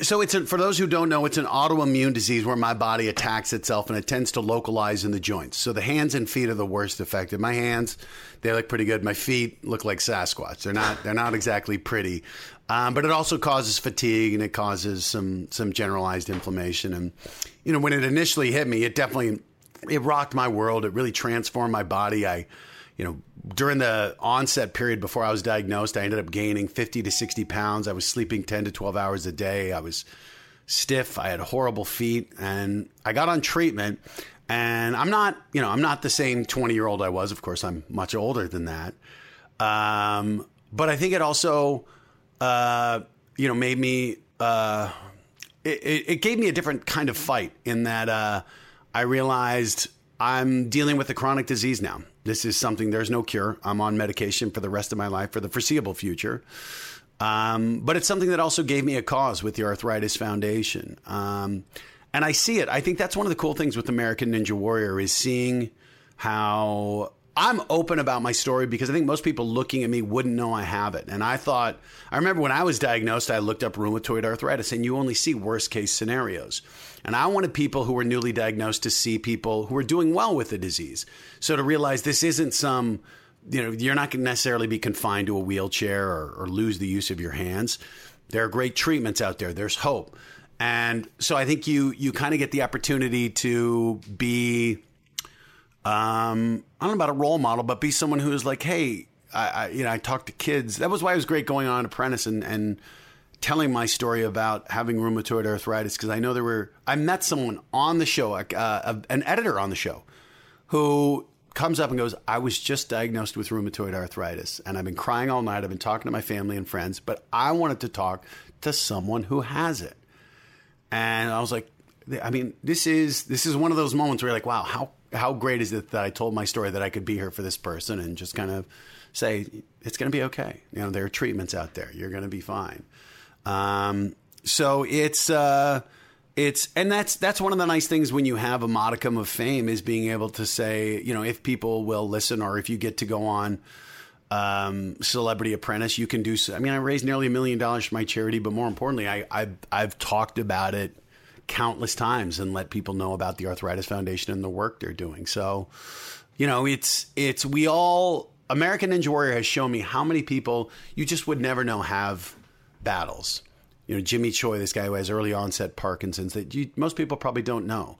So it's a, for those who don't know, it's an autoimmune disease where my body attacks itself and it tends to localize in the joints. So the hands and feet are the worst affected. My hands, they look pretty good. My feet look like Sasquatch. They're not. They're not exactly pretty. Um, but it also causes fatigue and it causes some some generalized inflammation. And you know, when it initially hit me, it definitely it rocked my world. It really transformed my body. I you know, during the onset period before I was diagnosed, I ended up gaining 50 to 60 pounds. I was sleeping 10 to 12 hours a day. I was stiff. I had horrible feet. And I got on treatment. And I'm not, you know, I'm not the same 20 year old I was. Of course, I'm much older than that. Um, but I think it also, uh, you know, made me, uh, it, it, gave me a different kind of fight in that uh, I realized I'm dealing with a chronic disease now. This is something, there's no cure. I'm on medication for the rest of my life for the foreseeable future. Um, but it's something that also gave me a cause with the Arthritis Foundation. Um, and I see it. I think that's one of the cool things with American Ninja Warrior is seeing how I'm open about my story because I think most people looking at me wouldn't know I have it. And I thought, I remember when I was diagnosed, I looked up rheumatoid arthritis, and you only see worst case scenarios. And I wanted people who were newly diagnosed to see people who were doing well with the disease. So to realize this isn't some, you know, you're not going to necessarily be confined to a wheelchair or, or lose the use of your hands. There are great treatments out there. There's hope. And so I think you you kind of get the opportunity to be um, I don't know about a role model, but be someone who is like, hey, I, I, you know, I talk to kids. That was why it was great going on Apprentice and, and telling my story about having rheumatoid arthritis because I know there were. I met someone on the show, uh, an editor on the show, who comes up and goes, "I was just diagnosed with rheumatoid arthritis, and I've been crying all night. I've been talking to my family and friends, but I wanted to talk to someone who has it." And I was like, I mean, this is this is one of those moments where you're like, "Wow, how how great is it that I told my story that I could be here for this person and just kind of say it's going to be okay. You know, there are treatments out there. You're going to be fine. Um, so it's uh, it's and that's that's one of the nice things when you have a modicum of fame is being able to say, you know, if people will listen or if you get to go on um, Celebrity Apprentice, you can do. So. I mean, I raised nearly a million dollars for my charity, but more importantly, I, I've I've talked about it countless times and let people know about the Arthritis Foundation and the work they're doing. So, you know, it's it's we all American Ninja Warrior has shown me how many people you just would never know have battles. You know, Jimmy Choi, this guy who has early onset Parkinson's, that you, most people probably don't know.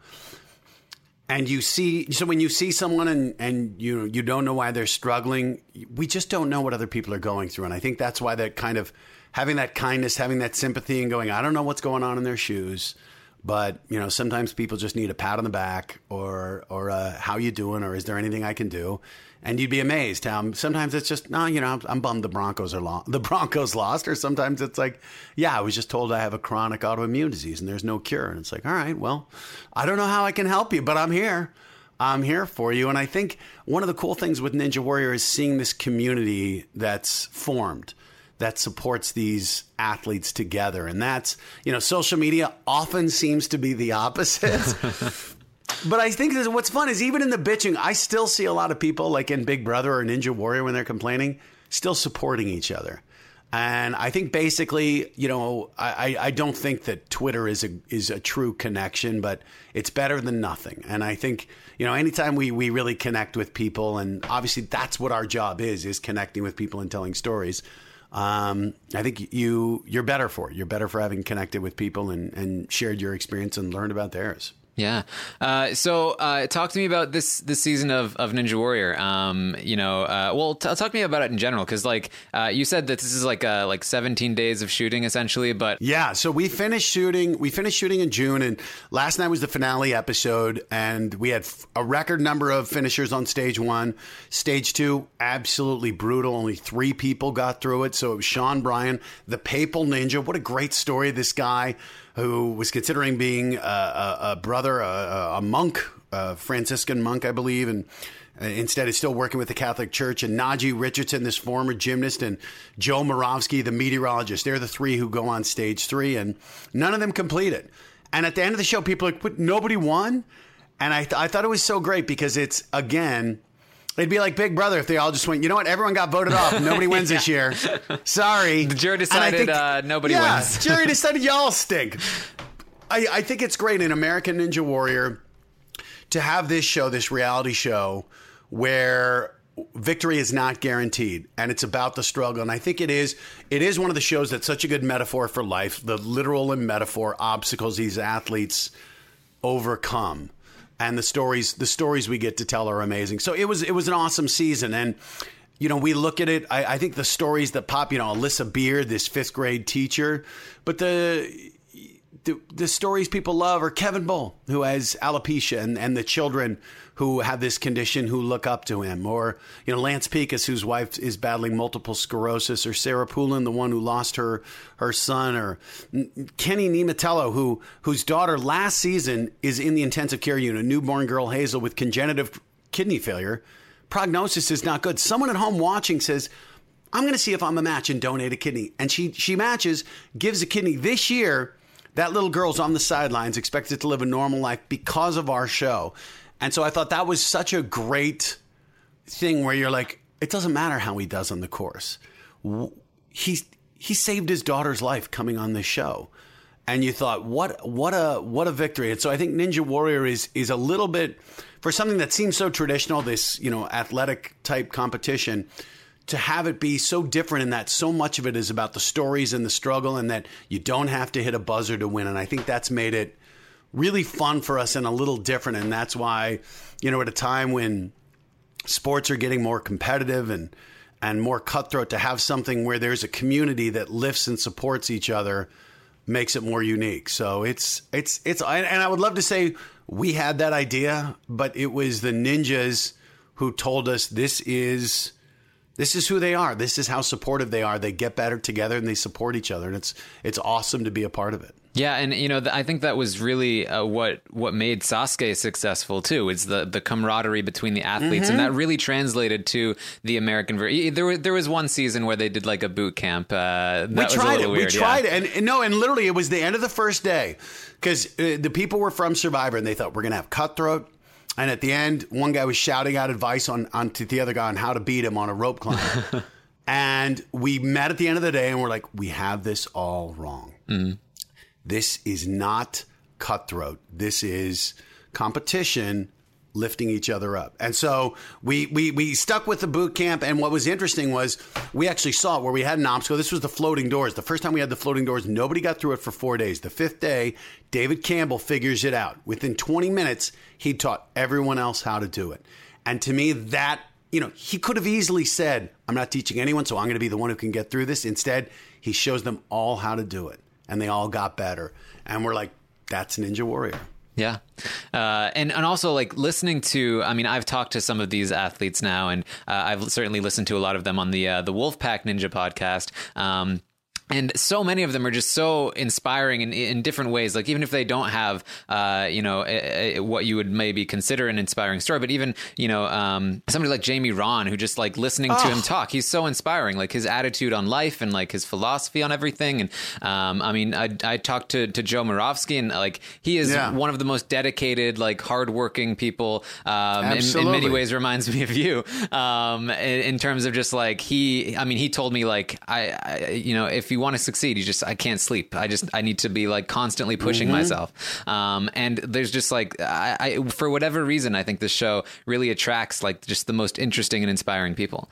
And you see, so when you see someone and, and you you don't know why they're struggling, we just don't know what other people are going through. And I think that's why that kind of having that kindness, having that sympathy, and going, I don't know what's going on in their shoes but you know, sometimes people just need a pat on the back, or or uh, how you doing, or is there anything I can do? And you'd be amazed how sometimes it's just no, you know, I'm, I'm bummed the Broncos are lo- the Broncos lost, or sometimes it's like, yeah, I was just told I have a chronic autoimmune disease and there's no cure, and it's like, all right, well, I don't know how I can help you, but I'm here. I'm here for you. And I think one of the cool things with Ninja Warrior is seeing this community that's formed that supports these athletes together. And that's, you know, social media often seems to be the opposite. but I think this, what's fun is even in the bitching, I still see a lot of people like in Big Brother or Ninja Warrior when they're complaining, still supporting each other. And I think basically, you know, I, I don't think that Twitter is a is a true connection, but it's better than nothing. And I think, you know, anytime we, we really connect with people, and obviously that's what our job is, is connecting with people and telling stories. Um, I think you you're better for it. You're better for having connected with people and, and shared your experience and learned about theirs. Yeah. Uh, so, uh, talk to me about this this season of, of Ninja Warrior. Um, you know, uh, well, t- talk to me about it in general because, like, uh, you said that this is like uh, like 17 days of shooting essentially. But yeah, so we finished shooting. We finished shooting in June, and last night was the finale episode, and we had a record number of finishers on stage one. Stage two, absolutely brutal. Only three people got through it. So it was Sean Bryan, the Papal Ninja. What a great story! This guy who was considering being a, a, a brother, a, a monk, a Franciscan monk, I believe, and instead is still working with the Catholic Church. And Najee Richardson, this former gymnast, and Joe Moravsky, the meteorologist. They're the three who go on stage three, and none of them complete it. And at the end of the show, people are like, but nobody won. And I, th- I thought it was so great because it's, again, It'd be like Big Brother if they all just went, you know what? Everyone got voted off. Nobody wins yeah. this year. Sorry. The jury decided think, uh, nobody yeah, wins. jury decided y'all stink. I, I think it's great in American Ninja Warrior to have this show, this reality show, where victory is not guaranteed and it's about the struggle and i think it is it is one of the shows that's such a good metaphor for life the literal and metaphor obstacles these athletes overcome and the stories the stories we get to tell are amazing. So it was it was an awesome season, and you know we look at it. I, I think the stories that pop, you know, Alyssa Beird, this fifth grade teacher, but the the, the stories people love are Kevin Bull, who has alopecia, and, and the children who have this condition who look up to him, or you know Lance Pekus, whose wife is battling multiple sclerosis, or Sarah Poulin, the one who lost her her son, or Kenny Niemitalo, who whose daughter last season is in the intensive care unit, newborn girl Hazel with congenital kidney failure. Prognosis is not good. Someone at home watching says. I'm going to see if I'm a match and donate a kidney. And she she matches, gives a kidney this year. That little girl's on the sidelines, expected to live a normal life because of our show. And so I thought that was such a great thing where you're like, it doesn't matter how he does on the course. He's he saved his daughter's life coming on this show. And you thought, what what a what a victory. And so I think Ninja Warrior is is a little bit for something that seems so traditional, this, you know, athletic type competition, to have it be so different in that so much of it is about the stories and the struggle and that you don't have to hit a buzzer to win. And I think that's made it really fun for us and a little different. And that's why, you know, at a time when sports are getting more competitive and and more cutthroat, to have something where there's a community that lifts and supports each other makes it more unique. So it's it's it's and I would love to say we had that idea, but it was the ninjas who told us this is this is who they are. This is how supportive they are. They get better together and they support each other, and it's it's awesome to be a part of it. Yeah, and you know, I think that was really uh, what what made Sasuke successful too. It's the the camaraderie between the athletes, mm-hmm. and that really translated to the American version. There was there was one season where they did like a boot camp. Uh, we tried it. Weird, we tried yeah. it, and, and, no, and literally, it was the end of the first day because uh, the people were from Survivor, and they thought we're gonna have cutthroat. And at the end, one guy was shouting out advice on, on to the other guy on how to beat him on a rope climb. and we met at the end of the day, and we're like, we have this all wrong. Mm-hmm this is not cutthroat. This is competition lifting each other up. And so we, we, we stuck with the boot camp. And what was interesting was we actually saw where we had an obstacle. This was the floating doors. The first time we had the floating doors, nobody got through it for four days. The fifth day, David Campbell figures it out. Within 20 minutes, he taught everyone else how to do it. And to me, that, you know, he could have easily said, I'm not teaching anyone, so I'm going to be the one who can get through this. Instead, he shows them all how to do it and they all got better. And we're like, that's Ninja Warrior. Yeah. Uh, and, and also like listening to, I mean, I've talked to some of these athletes now and uh, I've certainly listened to a lot of them on the, uh, the Wolfpack Ninja podcast. Um, and so many of them are just so inspiring in, in different ways. Like even if they don't have uh, you know a, a, what you would maybe consider an inspiring story but even you know um, somebody like jamie Rahn who just like listening to him talk he's so inspiring. Like his attitude on life and like his philosophy on everything. And um, i mean i, I talked to, to joe Moravsky and like he is Yeah. one of the most dedicated like hardworking people um, in, in many ways reminds me of you. Um, in, in terms of just like he i mean he told me like I, I you know if you want to succeed you just i can't sleep i just i need to be like constantly pushing Mm-hmm. myself um, and there's just like I, I for whatever reason i think this show really attracts like just the most interesting and inspiring people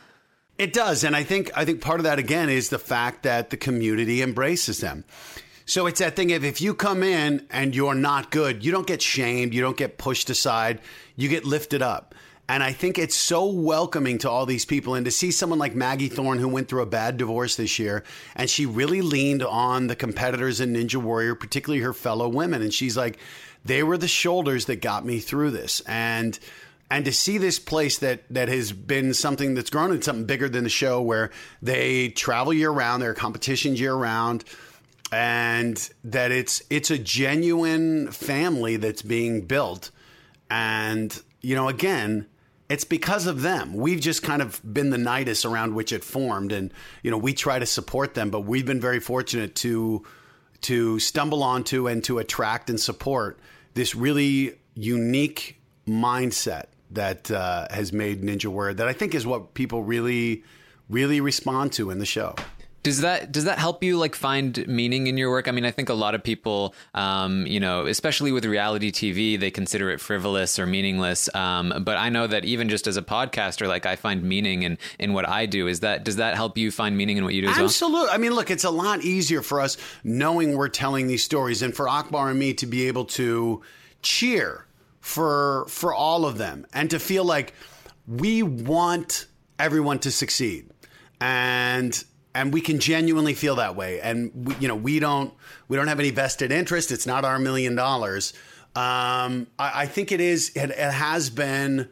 It does, and I think I think part of that again is the fact that the community embraces them. So it's that thing of if you come in and you're not good, you don't get shamed, you don't get pushed aside, you get lifted up. And I think it's so welcoming to all these people. And to see someone like Maggie Thorne, who went through a bad divorce this year, and she really leaned on the competitors in Ninja Warrior, particularly her fellow women. And she's like, they were the shoulders that got me through this. And and to see this place that that has been something that's grown into something bigger than the show where they travel year round there are competitions year round and that it's it's a genuine family that's being built and you know again it's because of them we've just kind of been the nidus around which it formed and you know we try to support them but we've been very fortunate to to stumble onto and to attract and support this really unique mindset that uh, has made Ninja Warrior that I think is what people really, really respond to in the show. Does that does that help you like find meaning in your work? I mean, I think a lot of people, um, you know, especially with reality TV, they consider it frivolous or meaningless. Um, but I know that even just as a podcaster, like I find meaning in in what I do. Is that does that help you find meaning in what you do as well? Absolutely. I mean, look, it's a lot easier for us knowing we're telling these stories and for Akbar and me to be able to cheer for for all of them and to feel like we want everyone to succeed. And and we can genuinely feel that way. And we, you know we don't we don't have any vested interest. It's not our million dollars. Um, I, I think it is it, it has been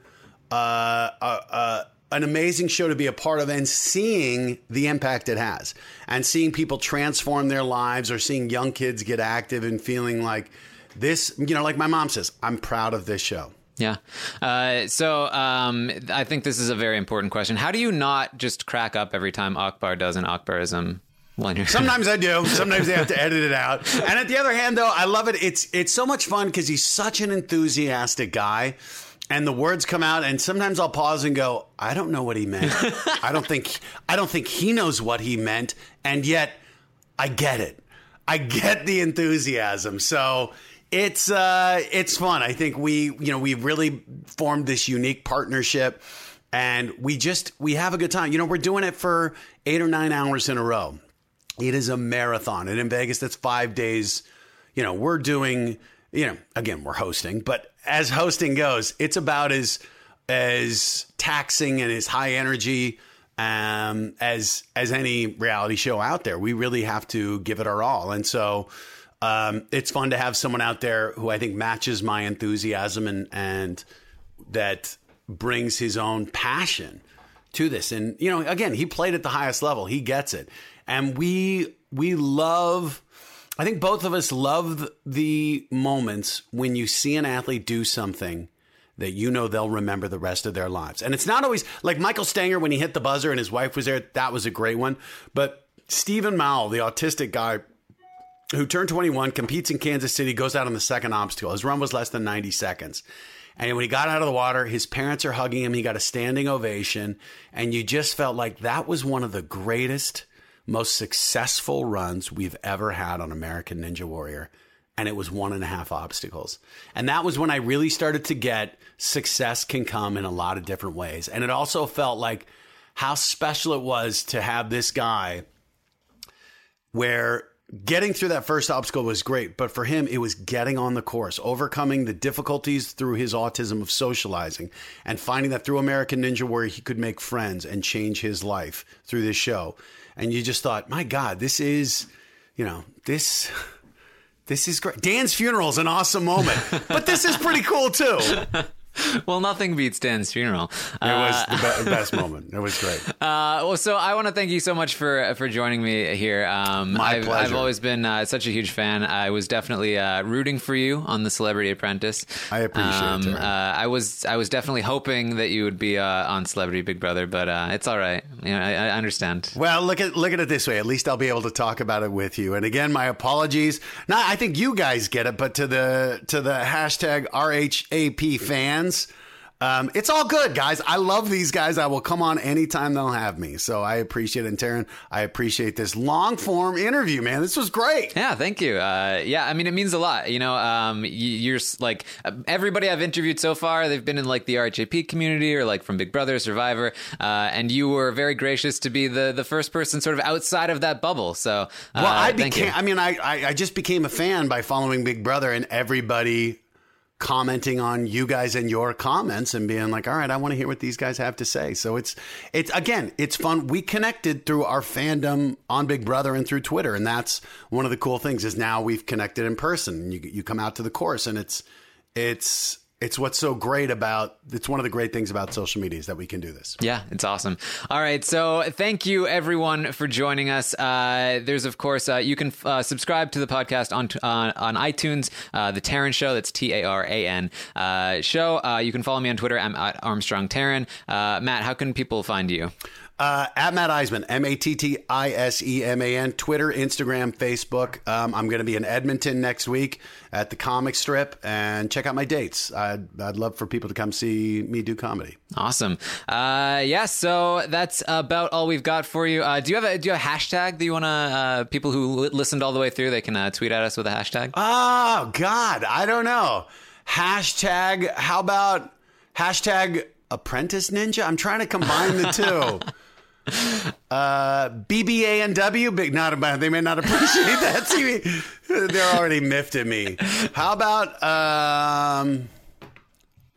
uh, uh, uh, an amazing show to be a part of and seeing the impact it has. And seeing people transform their lives or seeing young kids get active and feeling like this you know like my mom says i'm proud of this show Yeah. Uh, so um, I think this is a very important question. How do you not just crack up every time Akbar does an Akbarism? Sometimes I do. Sometimes they have to edit it out. And at the other hand, though, I love it. It's it's so much fun because he's such an enthusiastic guy, and the words come out. And sometimes I'll pause and go, I don't know what he meant. I don't think I don't think he knows what he meant, and yet I get it. I get the enthusiasm. So it's uh, it's fun. I think we you know we've really formed this unique partnership, and we just we have a good time. You know, we're doing it for eight or nine hours in a row. It is a marathon, and in Vegas, that's five days. You know, we're doing. You know, again, we're hosting, but as hosting goes, it's about as as taxing and as high energy um, as as any reality show out there. We really have to give it our all, and so um, it's fun to have someone out there who I think matches my enthusiasm and and that brings his own passion to this. And you know, again, he played at the highest level. He gets it, and we we love. I think both of us love the moments when you see an athlete do something that you know they'll remember the rest of their lives. And it's not always like Michael Stanger when he hit the buzzer and his wife was there. That was a great one. But Stephen Mowell, the autistic guy who turned 21, competes in Kansas City, goes out on the second obstacle. His run was less than 90 seconds. And when he got out of the water, his parents are hugging him. He got a standing ovation. And you just felt like that was one of the greatest, most successful runs we've ever had on American Ninja Warrior. And it was one and a half obstacles. And that was when I really started to get success can come in a lot of different ways. And it also felt like how special it was to have this guy where getting through that first obstacle was great, but for him, it was getting on the course, overcoming the difficulties through his autism of socializing, and finding that through American Ninja Warrior, he could make friends and change his life through this show. And you just thought, my God, this is, you know, this. This is great. Dan's funeral is an awesome moment, but this is pretty cool too. well, nothing beats Dan's funeral. It was the be- best moment. It was great. Uh, well, so I want to thank you so much for for joining me here. Um, My I've, pleasure. I've always been uh, such a huge fan. I was definitely uh, rooting for you on the Celebrity Apprentice. I appreciate it, um, Terry. uh, I was I was definitely hoping that you would be uh, on Celebrity Big Brother, but uh, it's all right. You know, I, I understand. Well, look at look at it this way. At least I'll be able to talk about it with you. And again, my apologies. Now, I think you guys get it, but to the to the hashtag RHAP fans, um, it's all good, guys. I love these guys. I will come on anytime they'll have me. So I appreciate it. And Taran, I appreciate this long form interview, man. This was great. Yeah, thank you. Uh, yeah, I mean, it means a lot. You know, um, you're like uh, everybody I've interviewed so far. They've been in like the RHAP community or like from Big Brother, Survivor, uh, and you were very gracious to be the the first person sort of outside of that bubble. So, uh, Well, I you. became. I mean, I, I I just became a fan by following Big Brother and everybody commenting on you guys and your comments and being like, all right, I want to hear what these guys have to say. So it's it's again, it's fun. We connected through our fandom on Big Brother and through Twitter, and that's one of the cool things is now we've connected in person. You you come out to the course, and it's it's it's what's so great about. It's one of the great things about social media is that we can do this. Yeah, it's awesome. All right, so thank you everyone for joining us. Uh, there's of course uh, you can uh, subscribe to the podcast on on, on iTunes, uh, the Taran Show. That's T A R A N uh, show. Uh, you can follow me on Twitter. I'm at Armstrong Taran. Uh, Matt, how can people find you? Uh, at Matt Iseman, M A T T I S E M A N, Twitter, Instagram, Facebook. Um, I'm going to be in Edmonton next week at the comic strip and check out my dates. I'd, I'd love for people to come see me do comedy. Awesome. Uh, yeah, so that's about all we've got for you. Uh, do you have a do you have a hashtag that you want to uh, people who li- listened all the way through they can uh, tweet at us with a hashtag? Oh, God. I don't know. Hashtag, how about hashtag apprentice ninja? I'm trying to combine the two. Uh, BBA and W, big not about. They may not appreciate that. They're already miffed at me. How about um,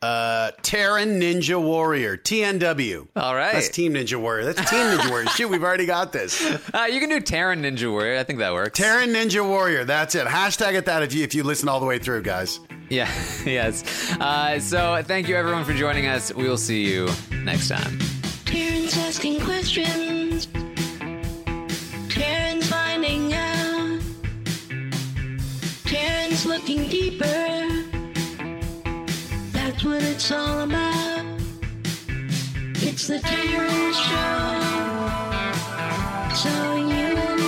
uh, Taran Ninja Warrior, TNW? All right. that's Team Ninja Warrior. That's Team Ninja Warrior. Shoot, we've already got this. Uh, you can do Taran Ninja Warrior. I think that works. Taran Ninja Warrior. That's it. Hashtag it that if you if you listen all the way through, guys. Yeah, yes. Uh, so thank you everyone for joining us. We will see you next time. Asking questions. Karen's finding out. Karen's looking deeper. That's what it's all about. It's the Karen Show. So you